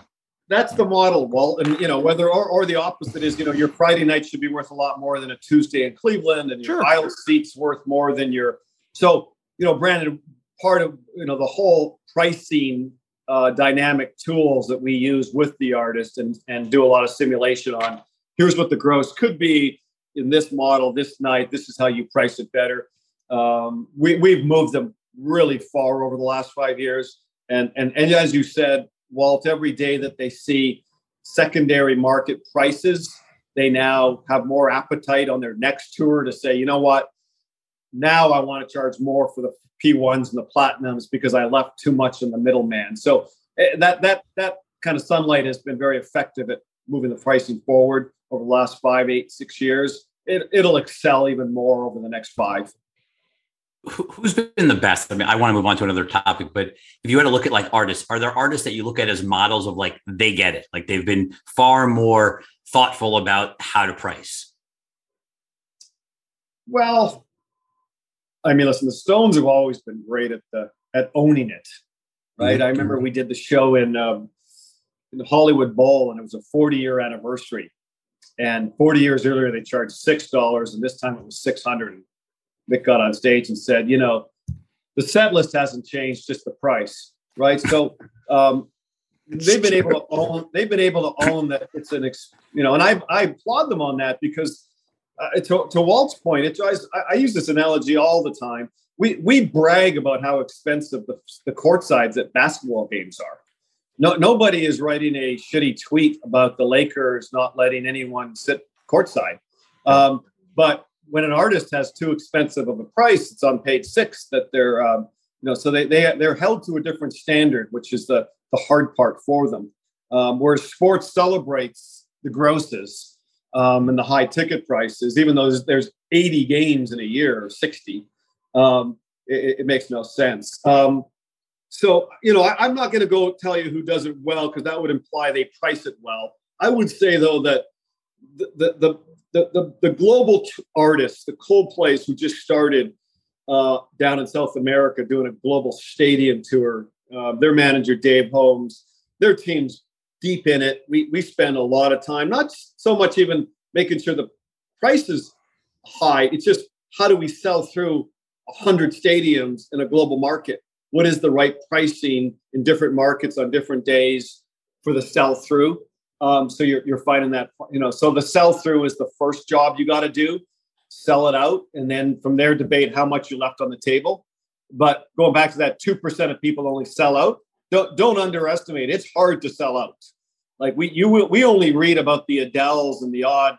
[SPEAKER 2] That's the model, Walt. And you know, whether or, or the opposite is, you know, your Friday night should be worth a lot more than a Tuesday in Cleveland, and your
[SPEAKER 3] Sure.
[SPEAKER 2] aisle seats worth more than your. So, you know, Brandon, part of you know the whole pricing uh, dynamic tools that we use with the artist and and do a lot of simulation on. Here's what the gross could be in this model this night. This is how you price it better. Um, we we've moved them really far over the last five years, and and and as you said, Walt, every day that they see secondary market prices, they now have more appetite on their next tour to say, you know what, now I want to charge more for the P1s and the platinums because I left too much in the middleman. So eh, that that that kind of sunlight has been very effective at moving the pricing forward over the last five, eight, six years. It, it'll excel even more over the next five.
[SPEAKER 4] Who- Who's been the best? I mean, I want to move on to another topic, but if you had to look at like artists, are there artists that you look at as models of like they get it? Like they've been far more thoughtful about how to price.
[SPEAKER 2] Well, I mean, listen, the Stones have always been great at the at owning it, right? I remember we did the show in um, in the Hollywood Bowl, and it was a 40 year anniversary. And 40 years earlier, they charged six dollars, and this time it was 600. Mick got on stage and said, "You know, the set list hasn't changed, just the price, right?" So um, they've been able to own. They've been able to own that it's an, ex, you know, and I I applaud them on that because uh, to, to Walt's point, it drives. I, I use this analogy all the time. We we brag about how expensive the, the court sides at basketball games are. No, nobody is writing a shitty tweet about the Lakers not letting anyone sit courtside. Um, but when an artist has too expensive of a price, it's on page six that they're, um, you know, so they they they're held to a different standard, which is the the hard part for them. Um, whereas sports celebrates the grosses um, and the high ticket prices, even though there's, there's 80 games in a year or 60, um, it, it makes no sense. Um, so, you know, I, am not going to go tell you who does it well because that would imply they price it well. I would say though that the the the the, global artists, the Coldplays who just started uh, down in South America doing a global stadium tour, uh, their manager Dave Holmes, their team's deep in it. We we spend a lot of time, not so much even making sure the price is high. It's just how do we sell through hundred stadiums in a global market? What is the right pricing in different markets on different days for the sell through? Um, so you're you're finding that you know. So the sell through is the first job you got to do, sell it out, and then from there debate how much you left on the table. But going back to that, two percent of people only sell out don't don't underestimate. It's hard to sell out. Like we you we only read about the Adeles and the odd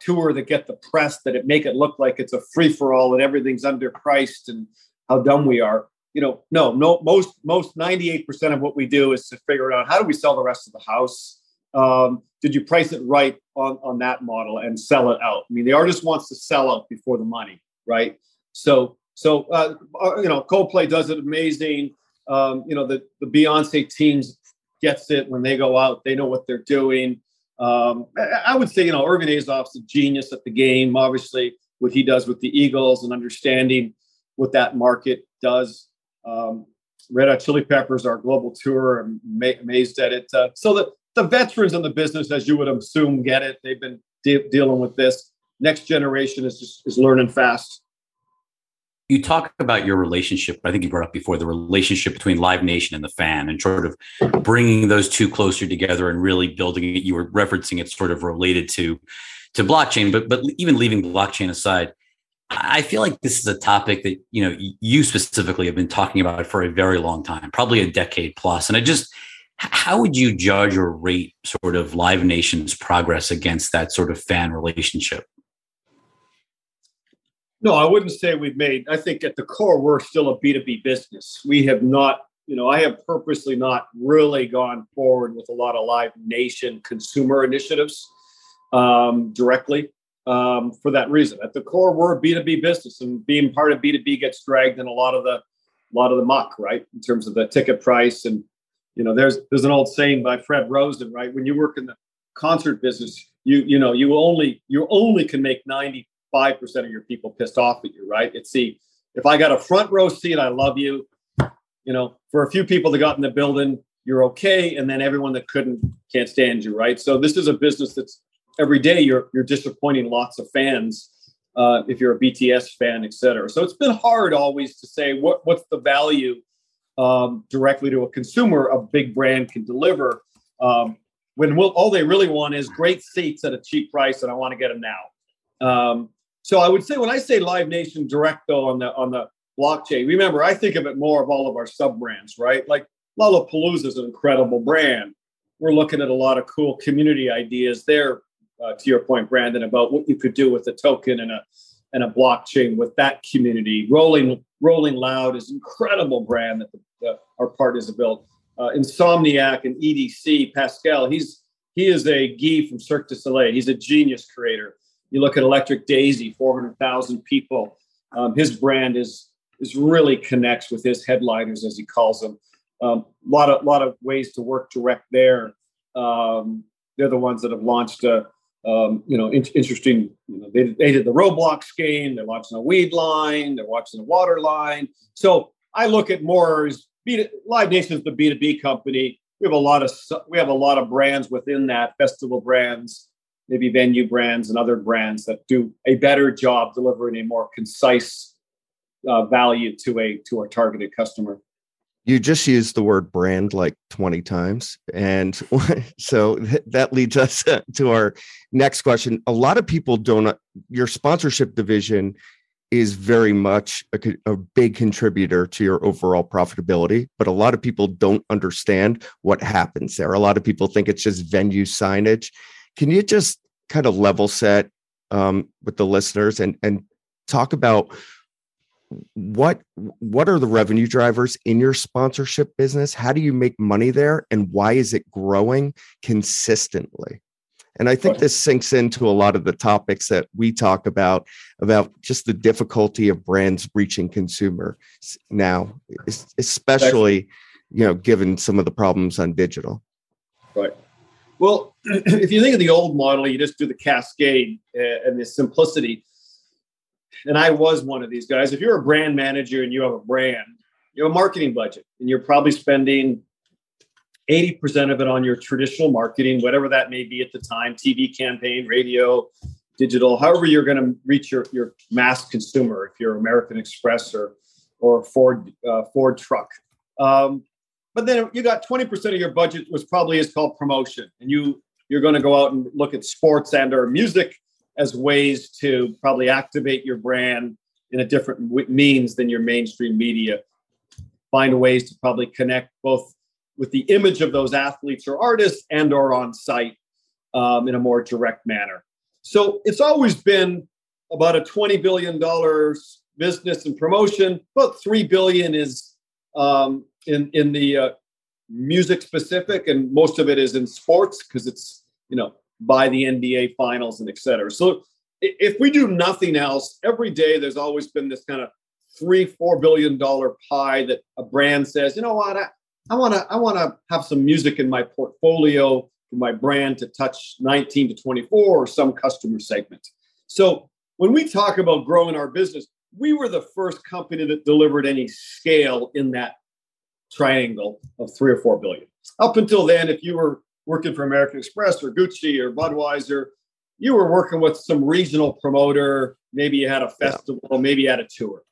[SPEAKER 2] tour that get the press that it make it look like it's a free for all and everything's underpriced and how dumb we are. You know, no, no. Most most ninety eight percent of what we do is to figure out how do we sell the rest of the house. Um, did you price it right on on that model and sell it out? I mean, the artist wants to sell out before the money, right? So so uh, you know, Coldplay does it amazing um, you know the the Beyonce teams gets it when they go out. They know what they're doing. Um, I, would say you know Irving Azoff's a genius at the game. Obviously, what he does with the Eagles and understanding what that market does. Um, Red Hot Chili Peppers, our global tour, I'm ma- amazed at it. Uh, so the the veterans in the business, as you would assume, get it. They've been de- dealing with this. Next generation is just is learning fast
[SPEAKER 4] you talk about your relationship i think you brought up before the relationship between live nation and the fan and sort of bringing those two closer together and really building it you were referencing it sort of related to to blockchain but but even leaving blockchain aside i feel like this is a topic that you know you specifically have been talking about for a very long time probably a decade plus. plus and i just how would you judge or rate sort of live nation's progress against that sort of fan relationship
[SPEAKER 2] no, I wouldn't say we've made. I think at the core, we're still a B2B business. We have not, you know, I have purposely not really gone forward with a lot of Live Nation consumer initiatives um, directly um, for that reason. At the core, we're a B2B business, and being part of B2B gets dragged in a lot of the, a lot of the muck, right? In terms of the ticket price, and you know, there's there's an old saying by Fred Rosen, right? When you work in the concert business, you you know, you only you only can make ninety five percent of your people pissed off at you, right? It's the if I got a front row seat, I love you. you know, for a few people that got in the building, you're okay, and then everyone that couldn't can't stand you, right? So this is a business that's every day you're you're disappointing lots of fans uh, if you're a BTS fan, et cetera. So it's been hard always to say what what's the value um, directly to a consumer a big brand can deliver. Um, when we'll, all they really want is great seats at a cheap price, and I want to get them now. Um, so I would say when I say Live Nation Direct, though on the on the blockchain, remember I think of it more of all of our sub brands, right? Like Lollapalooza is an incredible brand. We're looking at a lot of cool community ideas there. Uh, to your point, Brandon, about what you could do with a token and a and a blockchain with that community. Rolling Rolling Loud is incredible brand that, the, that our partners have built. Uh, Insomniac and EDC, Pasquale, he's he is a Guy from Cirque du Soleil. He's a genius creator. You look at Electric Daisy, 400,000 people. Um, his brand is is really connects with his headliners, as he calls them. A um, lot of lot of ways to work direct there. Um, they're the ones that have launched a um, you know in- interesting. You know, they, they did the Roblox game. They're launching a weed line. They're watching a water line. So I look at more as B- Live Nation is the B two B company. We have a lot of we have a lot of brands within that festival brands, maybe venue brands and other brands that do a better job delivering a more concise uh, value to a to our targeted customer
[SPEAKER 1] you just used the word brand like 20 times and <laughs> so that leads us <laughs> to our next question a lot of people don't your sponsorship division is very much a, a, big contributor to your overall profitability but a lot of people don't understand what happens there. A lot of people think it's just venue signage. Can you just kind of level set um, with the listeners and and talk about what what are the revenue drivers in your sponsorship business? How do you make money there and why is it growing consistently and i think this sinks into a lot of the topics that we talk about about just the difficulty of brands reaching consumer now especially you know given some of the problems on digital.
[SPEAKER 2] Right. Well <clears throat> if you think of the old model you just do the cascade uh, and the simplicity. And I was one of these guys. If you're a brand manager and you have a brand, you have a marketing budget, and you're probably spending 80% of it on your traditional marketing, whatever that may be at the time TV campaign, radio, digital, however you're going to reach your, your mass consumer, if you're American Express or, or Ford, uh, Ford truck. Um, but then you got 20% of your budget was probably is called promotion. And you, you're going to go out and look at sports and or music as ways to probably activate your brand in a different means than your mainstream media. Find ways to probably connect both with the image of those athletes or artists and or on site um, in a more direct manner. So it's always been about a $20 billion business and promotion. About 3 billion is um, in, in the uh, music specific and most of it is in sports because it's, you know, by the NBA finals and et cetera. So if we do nothing else, every day there's always been this kind of three, four billion dollar pie that a brand says, you know what, I, I want to I want to have some music in my portfolio for my brand to touch 19 to 24 or some customer segment. So when we talk about growing our business, we were the first company that delivered any scale in that triangle of three or four billion. Up until then, if you were working for American Express or Gucci or Budweiser, you were working with some regional promoter. Maybe you had a festival, maybe you had a tour.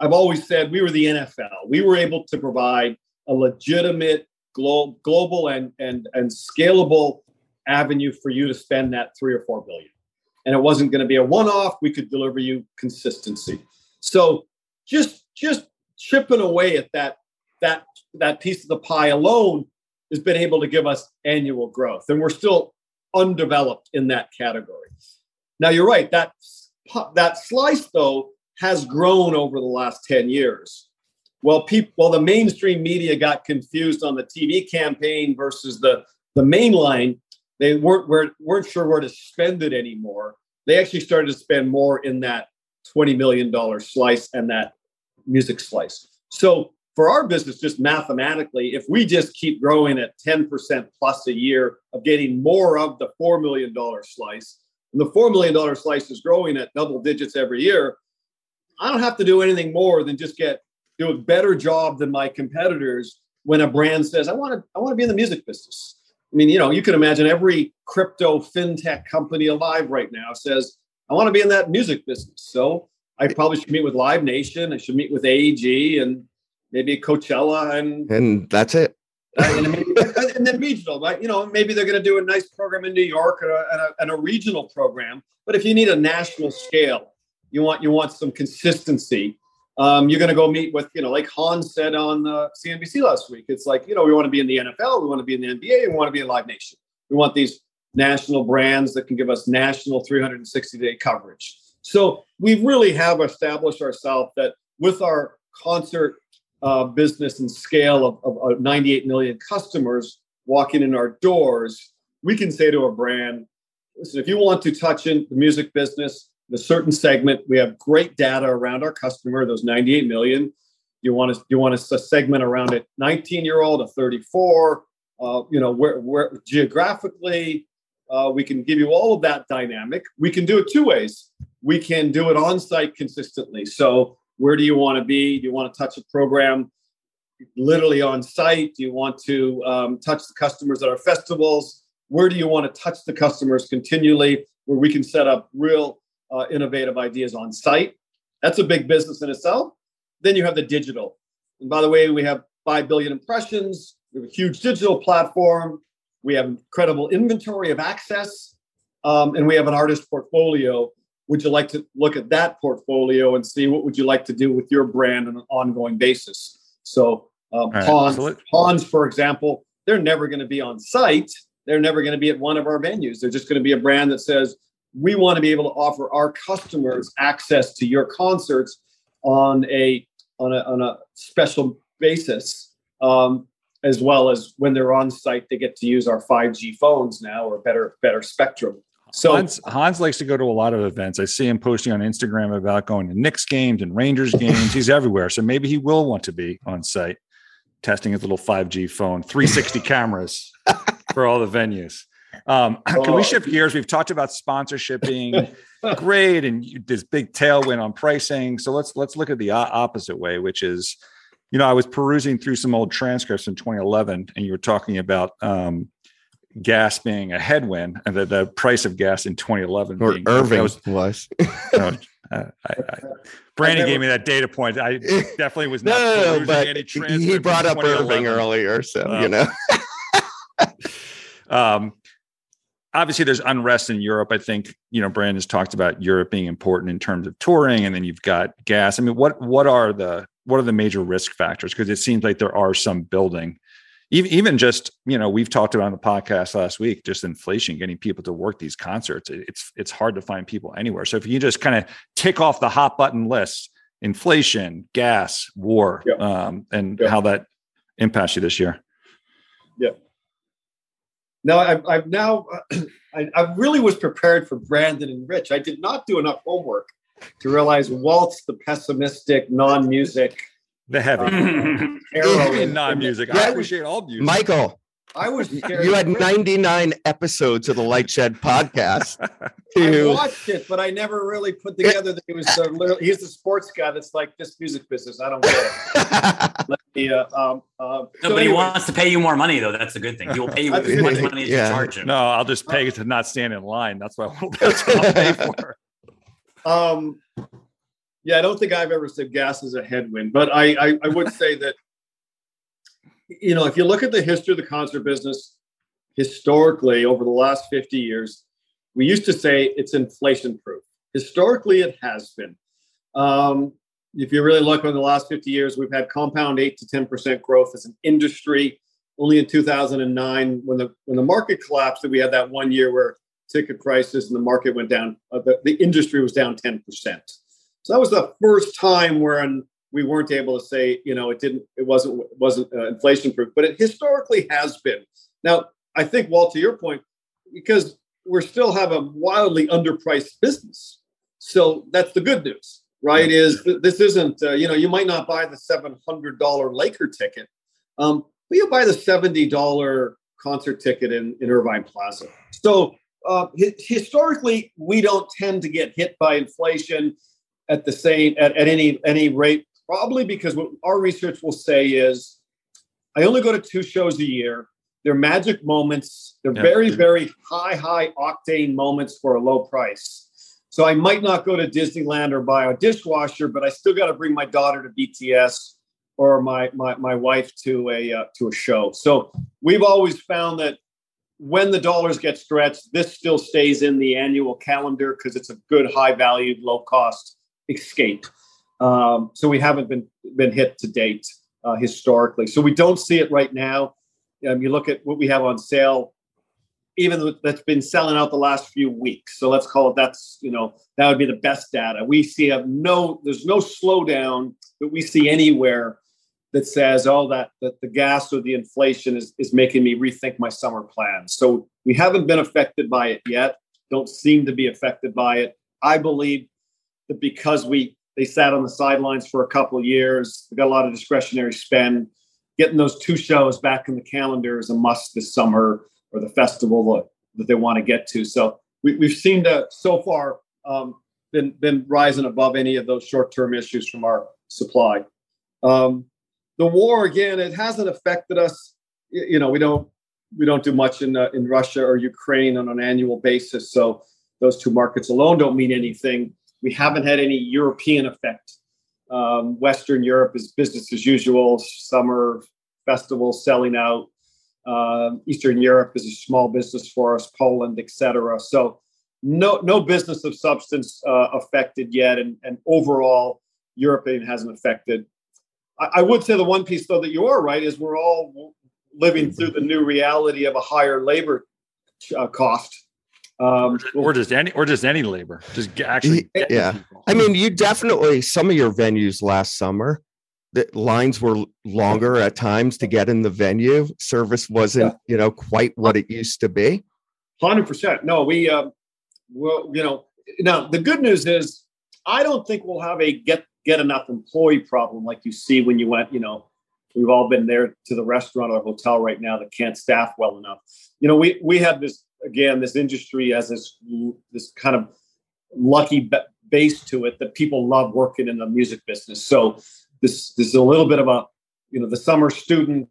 [SPEAKER 2] I've always said we were the NFL. We were able to provide a legitimate glo- global and, and, and scalable avenue for you to spend that three or four billion. And it wasn't going to be a one-off. We could deliver you consistency. So just just chipping away at that that that piece of the pie alone has been able to give us annual growth. And we're still undeveloped in that category. Now, you're right. That, that slice, though, has grown over the last 10 years. Well, people, well, the mainstream media got confused on the TV campaign versus the, the main line. They weren't, weren't, weren't sure where to spend it anymore. They actually started to spend more in that $20 million slice and that music slice. So for our business, just mathematically, if we just keep growing at 10% plus a year of getting more of the $4 million slice, and the $4 million slice is growing at double digits every year, I don't have to do anything more than just get do a better job than my competitors when a brand says, I want to, I want to be in the music business. I mean, you know, you can imagine every crypto fintech company alive right now says, I want to be in that music business. So I probably should meet with Live Nation. I should meet with AEG and maybe Coachella and
[SPEAKER 1] and that's it.
[SPEAKER 2] Uh, and, maybe, and, then regional, right? You know, maybe they're going to do a nice program in New York and a, and, a, and a regional program. But if you need a national scale, you want you want some consistency. Um, you're going to go meet with, you know, like Hans said on uh, CNBC last week. It's like, you know, we want to be in the NFL, we want to be in the NBA, we want to be in Live Nation. We want these national brands that can give us national 360 day coverage. So we really have established ourselves that with our concert uh, business and scale of, of, of 98 million customers walking in our doors, we can say to a brand, listen, if you want to touch in the music business, a certain segment, we have great data around our customer, those 98 million. You want to you want to segment around it, 19 year old, a 34. Uh, you know, where, where geographically, uh, we can give you all of that dynamic. We can do it two ways. We can do it on site consistently. So where do you want to be? Do you want to touch a program literally on site? Do you want to um, touch the customers at our festivals? Where do you want to touch the customers continually where we can set up real uh, innovative ideas on site? That's a big business in itself. Then you have the digital. And by the way, we have 5 billion impressions. We have a huge digital platform. We have incredible inventory of access. Um, and we have an artist portfolio would you like to look at that portfolio and see what would you like to do with your brand on an ongoing basis so um, right, for example they're never going to be on site they're never going to be at one of our venues they're just going to be a brand that says we want to be able to offer our customers access to your concerts on a on a, on a special basis um, as well as when they're on site they get to use our 5g phones now or better better spectrum
[SPEAKER 3] so Hans, Hans likes to go to a lot of events. I see him posting on Instagram about going to Knicks games and Rangers games. He's everywhere. So maybe he will want to be on site testing his little 5G phone, 360 cameras <laughs> for all the venues. Um, <clears throat> can we oh. shift gears? We've talked about sponsorship being <laughs> great and this big tailwind on pricing. So let's let's look at the opposite way, which is, you know, I was perusing through some old transcripts in 2011, and you were talking about um, gas being a headwind and the, the price of gas in 2011
[SPEAKER 1] or
[SPEAKER 3] being,
[SPEAKER 1] Irving was, was. <laughs>
[SPEAKER 3] no, I, I, Brandy never, gave me that data point. I <laughs> definitely was not no, no, but
[SPEAKER 1] he brought up Irving earlier, so um, you know.
[SPEAKER 3] um, obviously, there's unrest in Europe. I think you know Brandon's talked about Europe being important in terms of touring, and then you've got gas. I mean, what what are the what are the major risk factors? Because it seems like there are some building even even just you know we've talked about on the podcast last week just inflation getting people to work these concerts it's it's hard to find people anywhere so if you just kind of tick off the hot button list inflation gas war yeah. um, and yeah. how that impacts you this year
[SPEAKER 2] yeah now i've, I've now <clears throat> I, I really was prepared for brandon and rich i did not do enough homework to realize walt's the pessimistic non-music
[SPEAKER 3] the heavy. <clears throat> <laughs> Um, arrow non-music. I appreciate all music.
[SPEAKER 1] Michael.
[SPEAKER 2] I was
[SPEAKER 1] you had 99 episodes of the LightShed podcast. <laughs>
[SPEAKER 2] To... I watched it, but I never really put together that he was the, <laughs> he's the sports guy that's like this music business. I don't get <laughs> it. Let me, uh, um, uh,
[SPEAKER 4] no, so but anyway. he wants to pay you more money though. That's a good thing. He will pay you as much money as yeah. you charge him.
[SPEAKER 3] No, I'll just pay to not stand in line. That's what, that's what I'll pay for.
[SPEAKER 2] Um, yeah, I don't think I've ever said gas is a headwind, but I, I, I would say that, you know, if you look at the history of the concert business, historically over the last 50 years, we used to say it's inflation proof. Historically, it has been. Um, if you really look over the last 50 years, we've had compound 8 to 10% growth as an industry. Only in 2009, when the when the market collapsed, that we had that one year where ticket prices and the market went down, uh, the, the industry was down 10%. So that was the first time when we weren't able to say, you know, it didn't, it wasn't, wasn't uh, inflation proof, but it historically has been. Now, I think, Walt, to your point, because we still have a wildly underpriced business. So that's the good news, right? Is this isn't, uh, you know, you might not buy the $700 Laker ticket, um, but you buy the $70 concert ticket in, in Irving Plaza. So uh, historically, we don't tend to get hit by inflation at the same at, at any any rate probably because what our research will say is I only go to two shows a year. They're magic moments. They're very, very high, high octane moments for a low price. So I might not go to Disneyland or buy a dishwasher, but I still got to bring my daughter to BTS or my my, my wife to a uh, to a show. So we've always found that when the dollars get stretched, this still stays in the annual calendar because it's a good, high valued, low cost escape. Um, so we haven't been been hit to date uh, historically. So we don't see it right now. Um, you look at what we have on sale, even that's been selling out the last few weeks. So let's call it that's you know that would be the best data. We see a no. There's no slowdown that we see anywhere that says, oh, that, that the gas or the inflation is, is making me rethink my summer plans. So we haven't been affected by it yet, don't seem to be affected by it. I believe that because we they sat on the sidelines for a couple years, they got a lot of discretionary spend. Getting those two shows back in the calendar is a must this summer or the festival that, that they want to get to. So we, we've seen to so far um, been been rising above any of those short term issues from our supply. Um, the war again, it hasn't affected us. You know, we don't we don't do much in uh, in Russia or Ukraine on an annual basis, so those two markets alone don't mean anything. We haven't had any European effect. Um, Western Europe is business as usual. Summer festivals selling out. Uh, Eastern Europe is a small business for us. Poland, etc. So no no business of substance uh, affected yet, and, and overall European hasn't affected. I, I would say the one piece, though, that you are right is we're all living through the new reality of a higher labor uh, cost.
[SPEAKER 3] Um, or just any, or just any labor, just actually.
[SPEAKER 1] Yeah, I mean, you definitely some of your venues last summer, the lines were longer at times to get in the venue. Service wasn't, yeah. you know, quite what it used to be.
[SPEAKER 2] Hundred percent. No, we, um, well, you know, now the good news is, I don't think we'll have a get get enough employee problem like you see when you went, you know, we've all been there to the restaurant or hotel right now that can't staff well enough. You know, we we have this again, this industry has this this kind of lucky base to it that people love working in the music business. So this, this is a little bit of a, you know, the summer student,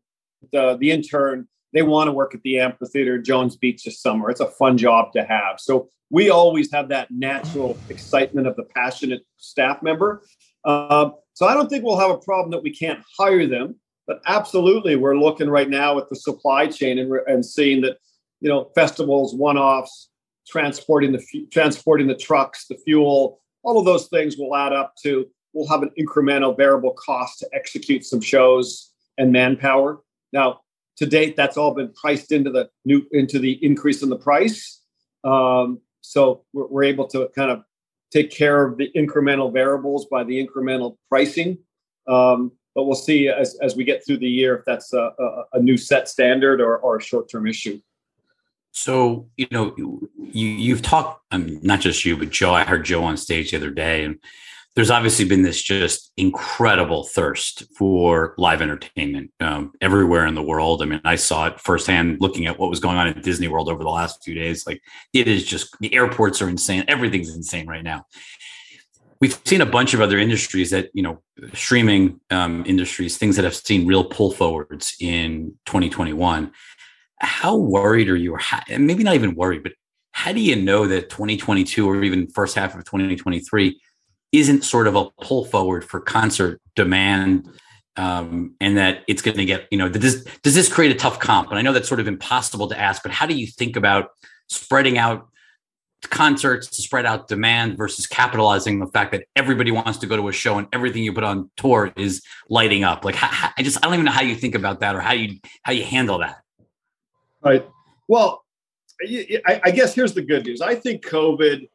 [SPEAKER 2] the, the intern, they want to work at the amphitheater jones beach this summer it's a fun job to have so we always have that natural excitement of the passionate staff member um, so I don't think we'll have a problem that we can't hire them. But absolutely, we're looking right now at the supply chain and, and seeing that you know festivals, one-offs, transporting the transporting the trucks, the fuel, all of those things will add up to. We'll have an incremental variable cost to execute some shows and manpower. Now, to date, that's all been priced into the new into the increase in the price. Um, so we're, we're able to kind of take care of the incremental variables by the incremental pricing. Um, but we'll see as, as we get through the year if that's a, a, a new set standard or, or a short term issue.
[SPEAKER 4] So you know you you've talked um, not just you but Joe. I heard Joe on stage the other day, and there's obviously been this just incredible thirst for live entertainment um, everywhere in the world. I mean, I saw it firsthand looking at what was going on at Disney World over the last few days. Like, it is just the airports are insane. Everything's insane right now. We've seen a bunch of other industries that, you know, streaming um, industries, things that have seen real pull forwards in 2021. How worried are you, or how, maybe not even worried, but how do you know that 2022 or even first half of 2023 isn't sort of a pull forward for concert demand um, and that it's going to get you know does does this create a tough comp? And i know that's sort of impossible to ask but how do you think about spreading out concerts to spread out demand versus capitalizing the fact that everybody wants to go to a show and everything you put on tour is lighting up? Like i just i don't even know how you think about that or how you how you handle that
[SPEAKER 2] right well I, I guess here's the good news i think covid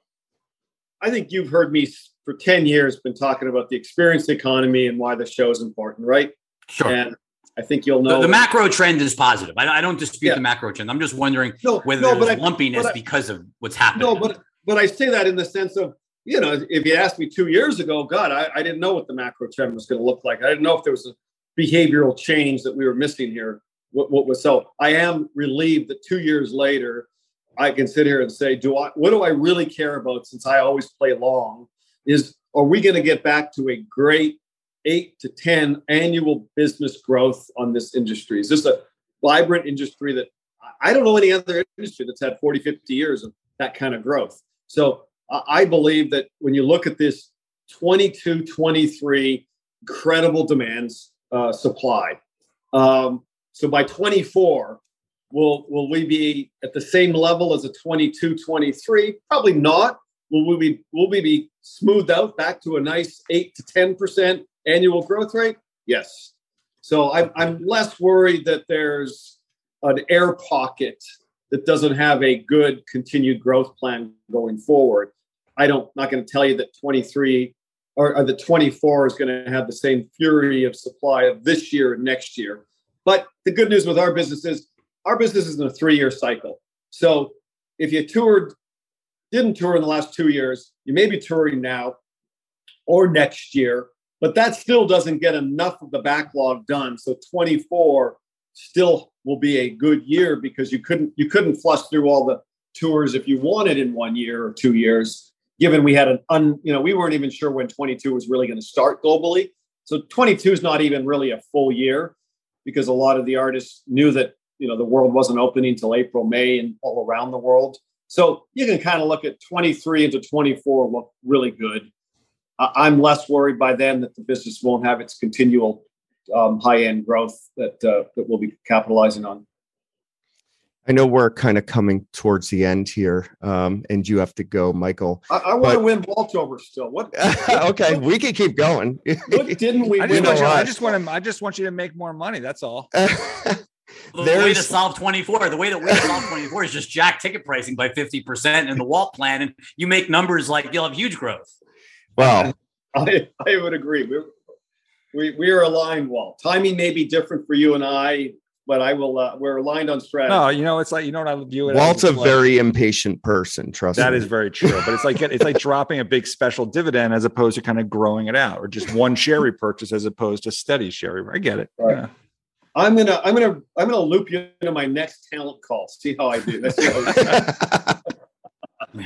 [SPEAKER 2] i think you've heard me for 10 years been talking about the experience economy and why the show is important, right?
[SPEAKER 4] Sure.
[SPEAKER 2] And I think you'll know
[SPEAKER 4] the, the macro trend is positive. I, I don't dispute yeah. the macro trend. I'm just wondering no, whether no, there's I, lumpiness I, because of what's happening.
[SPEAKER 2] No, but but I say that in the sense of you know, if you asked me two years ago, God, I, I didn't know what the macro trend was going to look like. I didn't know if there was a behavioral change that we were missing here. What, what was so? I am relieved that two years later, I can sit here and say, do I? What do I really care about? Since I always play long, is are we going to get back to a great eight to 10 annual business growth on this industry. Is this a vibrant industry that I don't know any other industry that's had 40, 50 years of that kind of growth. So I believe that when you look at this 22, 23 incredible demands uh, supply. Um, so by 24, will will we be at the same level as a 22, 23? Probably not. Will we be will we be smoothed out back to a nice eight to 10 percent annual growth rate? Yes. So I'm, I'm less worried that there's an air pocket that doesn't have a good continued growth plan going forward. I don't not going to tell you that 23 or, or the 24 is going to have the same fury of supply of this year and next year. But the good news with our business is our business is in a three-year cycle. So if you toured, didn't tour in the last two years, you may be touring now or next year, but that still doesn't get enough of the backlog done. So 24 still will be a good year because you couldn't you couldn't flush through all the tours if you wanted in one year or two years given we had an un you know we weren't even sure when 22 was really going to start globally so 22 is not even really a full year because a lot of the artists knew that you know the world wasn't opening until april may and all around the world so you can kind of look at 23 into 24 look really good i'm less worried by then that the business won't have its continual um, high end growth that uh, that we'll be capitalizing on.
[SPEAKER 1] I know we're kind of coming towards the end here, um, and you have to go, Michael.
[SPEAKER 2] I, I want to win Walt over still. What? <laughs>
[SPEAKER 1] okay, we can keep going.
[SPEAKER 2] what didn't we?
[SPEAKER 3] I just, want you, I just want to. I just want you to make more money. That's all. <laughs>
[SPEAKER 4] the way to solve 24, the way that we solve 24 is just jack ticket pricing by 50% in the Walt plan, and you make numbers like you'll have huge growth.
[SPEAKER 1] Well, <laughs>
[SPEAKER 2] I, I would agree. We're, we we are aligned. Well, timing may be different for you and I, but I will. Uh, we're aligned on strategy.
[SPEAKER 3] No, you know, it's like you know what I view it.
[SPEAKER 1] Walt's a like, very impatient person. Trust
[SPEAKER 3] that
[SPEAKER 1] me.
[SPEAKER 3] is very true. But it's like it's like <laughs> dropping a big special dividend as opposed to kind of growing it out, or just one share repurchase as opposed to steady share. I get it. Right. Yeah.
[SPEAKER 2] I'm gonna I'm gonna I'm gonna loop you into my next talent call. See how I do. <laughs>
[SPEAKER 1] All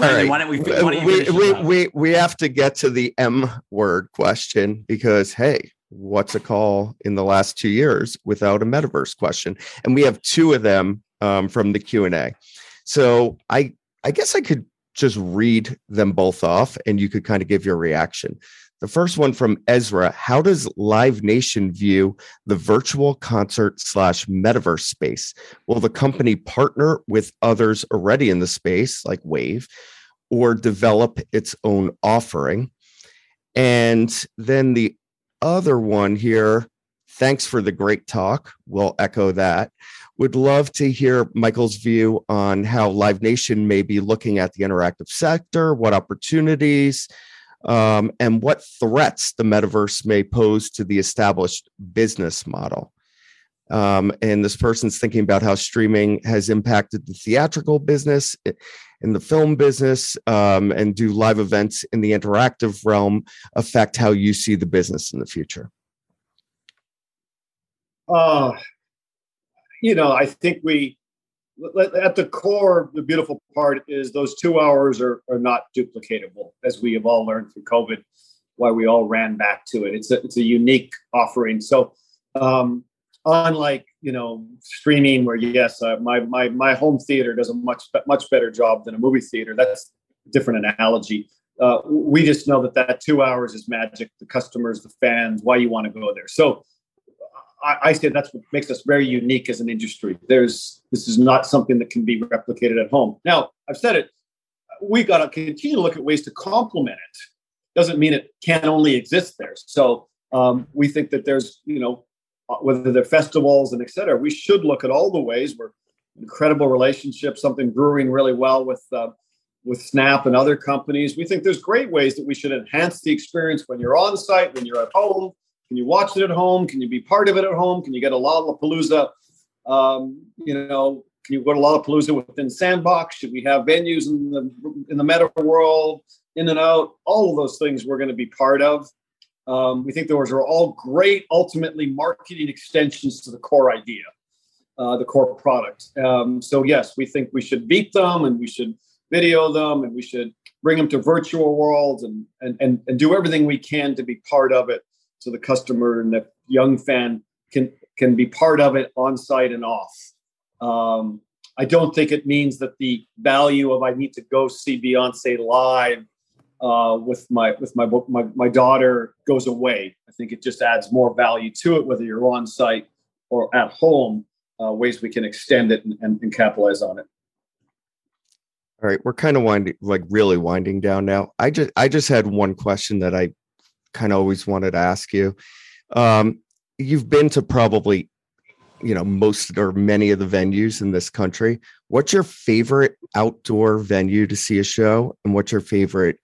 [SPEAKER 1] right. Why don't we, why don't we, we, we, we have to get to the M word question because, hey, what's a call in the last two years without a metaverse question? And we have two of them um, from the Q&A. So I, I guess I could just read them both off and you could kind of give your reaction. The first one from Ezra How does Live Nation view the virtual concert slash metaverse space? Will the company partner with others already in the space, like Wave, or develop its own offering? And then the other one here thanks for the great talk. We'll echo that. Would love to hear Michael's view on how Live Nation may be looking at the interactive sector, what opportunities, um, and what threats the metaverse may pose to the established business model. Um, and this person's thinking about how streaming has impacted the theatrical business in the film business um, and do live events in the interactive realm affect how you see the business in the future
[SPEAKER 2] uh, you know i think we at the core, the beautiful part is those two hours are, are not duplicatable, as we have all learned through COVID, why we all ran back to it. It's a, it's a unique offering. So, um, unlike you know streaming, where yes, uh, my my my home theater does a much much better job than a movie theater. That's a different analogy. Uh, we just know that that two hours is magic. The customers, the fans, why you want to go there. So I, I say that's what makes us very unique as an industry. There's this is not something that can be replicated at home. Now, I've said it. We got to continue to look at ways to complement it. Doesn't mean it can only exist there. So um, we think that there's, you know, whether they're festivals and et cetera, we should look at all the ways we're incredible relationships, something brewing really well with uh, with Snap and other companies. We think there's great ways that we should enhance the experience when you're on site, when you're at home, can you watch it at home? Can you be part of it at home? Can you get a Lollapalooza? Um, you know, can you go to Lollapalooza within Sandbox? Should we have venues in the in the meta world, in and out? All of those things we're going to be part of. Um, we think those are all great, ultimately marketing extensions to the core idea, uh, the core product. Um, so yes, we think we should beat them, and we should video them, and we should bring them to virtual worlds and, and, and, and do everything we can to be part of it so the customer and the young fan can, can be part of it on site and off. Um, I don't think it means that the value of I need to go see Beyonce live uh, with my with my, book. my my daughter goes away. I think it just adds more value to it, whether you're on site or at home. Uh, ways we can extend it and, and, and capitalize on it.
[SPEAKER 1] All right, we're kind of winding, like really winding down now. I just, I just had one question that I kind of always wanted to ask you. Um, you've been to probably, you know, most or many of the venues in this country. What's your favorite outdoor venue to see a show, and what's your favorite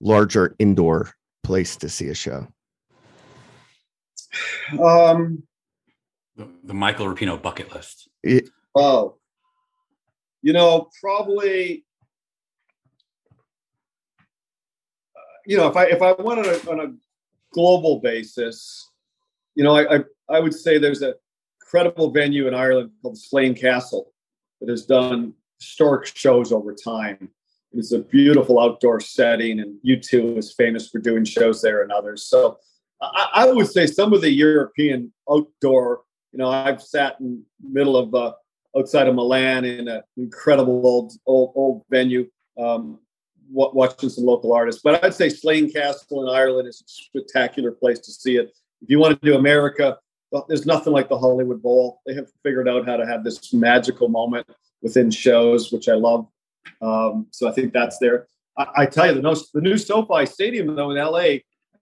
[SPEAKER 1] larger indoor place to see a show?
[SPEAKER 2] Um,
[SPEAKER 4] the, the Michael Rapino bucket list.
[SPEAKER 1] It,
[SPEAKER 2] oh, you know, probably. Uh, you know, if I if I went on a, on a global basis, you know, I, I, I would say there's a credible venue in Ireland called Slane Castle that has done historic shows over time. It's a beautiful outdoor setting, and U2 is famous for doing shows there and others. So I, I would say some of the European outdoor, you know, I've sat in middle of uh, outside of Milan in an incredible old old old venue, um, watching some local artists. But I'd say Slane Castle in Ireland is a spectacular place to see it. If you want to do America, there's nothing like the Hollywood Bowl. They have figured out how to have this magical moment within shows, which I love. Um, so I think that's there. I, I tell you, the, no, the new SoFi Stadium though in LA,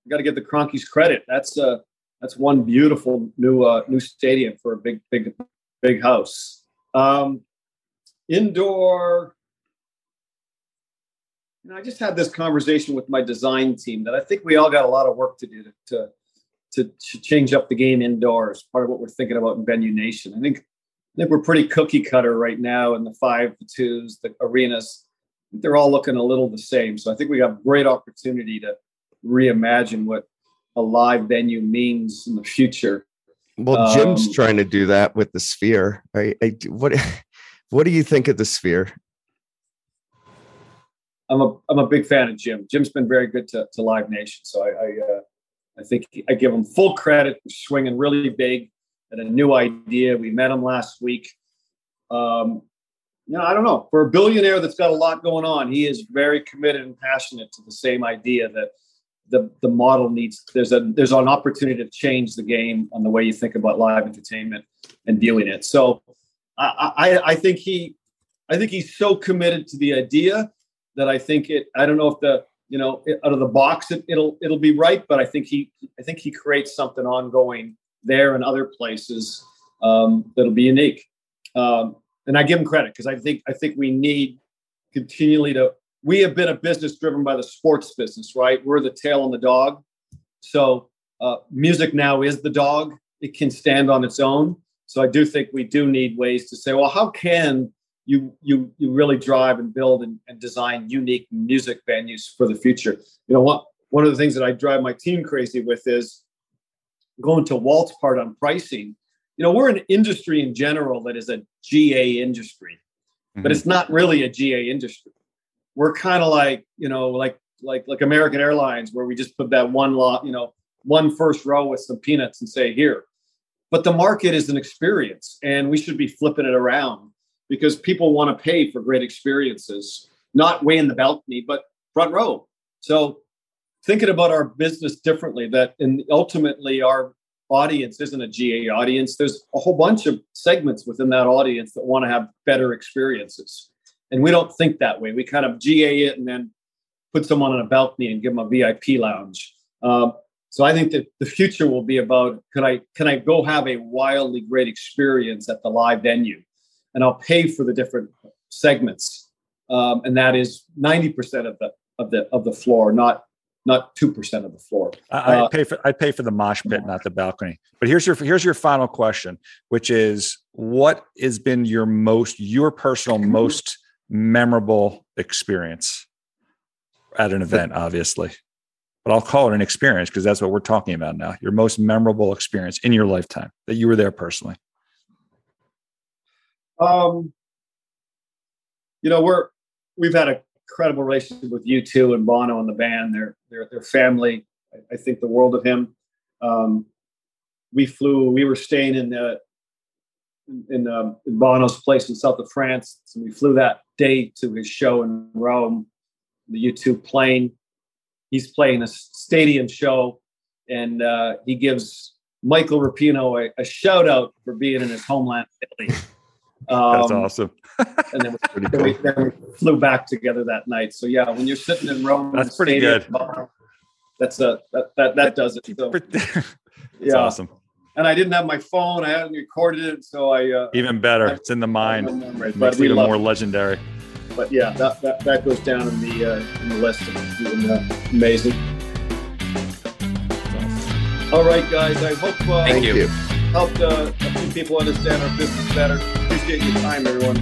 [SPEAKER 2] got to give the Kroenkes credit. That's uh, that's one beautiful new uh, new stadium for a big big big house. Um, indoor. Know, I just had this conversation with my design team that I think we all got a lot of work to do to to, to change up the game indoors. Part of what we're thinking about in Venue Nation. I think I think we're pretty cookie cutter right now in the five, the twos, the arenas. They're all looking a little the same. So I think we have a great opportunity to reimagine what a live venue means in the future.
[SPEAKER 1] Well, Jim's um, trying to do that with the sphere. I, I, what <laughs> what do you think of the sphere?
[SPEAKER 2] I'm a I'm a big fan of Jim. Jim's been very good to, to Live Nation, so I I, uh, I think I give him full credit for swinging really big and a new idea. We met him last week. Um, you know, I don't know. For a billionaire that's got a lot going on, he is very committed and passionate to the same idea that the the model needs. There's a there's an opportunity to change the game on the way you think about live entertainment and viewing it. So, I, I, I think he, I think he's so committed to the idea that I think it. I don't know if the you know out of the box it, it'll it'll be right, but I think he I think he creates something ongoing there and other places um, that'll be unique. Um, and I give them credit because I think I think we need continually to. We have been a business driven by the sports business, right? We're the tail on the dog. So uh, music now is the dog. It can stand on its own. So I do think we do need ways to say, well, how can you you you really drive and build and, and design unique music venues for the future? You know what? One of the things that I drive my team crazy with is going to Walt's part on pricing, you know, we're an industry in general that is a GA industry, mm-hmm. but it's not really a GA industry. We're kind of like, you know, like like like American Airlines, where we just put that one lot, you know, one first row with some peanuts and say here. But the market is an experience, and we should be flipping it around because people want to pay for great experiences, not way in the balcony, but front row. So thinking about our business differently that and ultimately our audience isn't a GA audience. There's a whole bunch of segments within that audience that want to have better experiences. And we don't think that way. We kind of GA it and then put someone on a balcony and give them a VIP lounge. Um, so I think that the future will be about can I can I go have a wildly great experience at the live venue, and I'll pay for the different segments, um, and that is ninety percent of the of the of the floor, not not two percent of the floor.
[SPEAKER 3] I, uh, pay for I pay for the mosh pit, not the balcony. But here's your here's your final question, which is what has been your most your personal most memorable experience at an event, obviously. But I'll call it an experience because that's what we're talking about now. Your most memorable experience in your lifetime that you were there personally.
[SPEAKER 2] Um, you know, we're we've had a incredible relationship with U2 and Bono and the band. Their their their family. I, I think the world of him. Um, we flew. We were staying in uh, in, um, in Bono's place in south of France. So we flew that day to his show in Rome. The U2 plane. He's playing a stadium show, and uh, he gives Michael Rapino a, a, shout out for being in his homeland, Italy. <laughs>
[SPEAKER 3] Um, That's awesome. <laughs>
[SPEAKER 2] and then we, then, we, then we, flew back together that night. So yeah, when you're sitting in Rome,
[SPEAKER 3] that's pretty good.
[SPEAKER 2] That's a that that, that does it. So, <laughs>
[SPEAKER 3] that's yeah. awesome.
[SPEAKER 2] And I didn't have my phone. I hadn't recorded it, so I uh,
[SPEAKER 3] even better. I, it's in the mind. Memory, Makes it even more it. legendary.
[SPEAKER 2] But yeah, that, that, that goes down in the uh, in the list. Even, uh, amazing. All right, guys. I hope uh,
[SPEAKER 4] Thank you.
[SPEAKER 2] Helped uh, a few people understand our business better. Appreciate your time, everyone.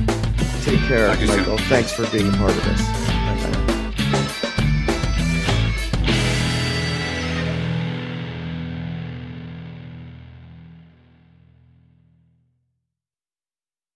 [SPEAKER 1] Take care, Michael. Thanks for being a part of this.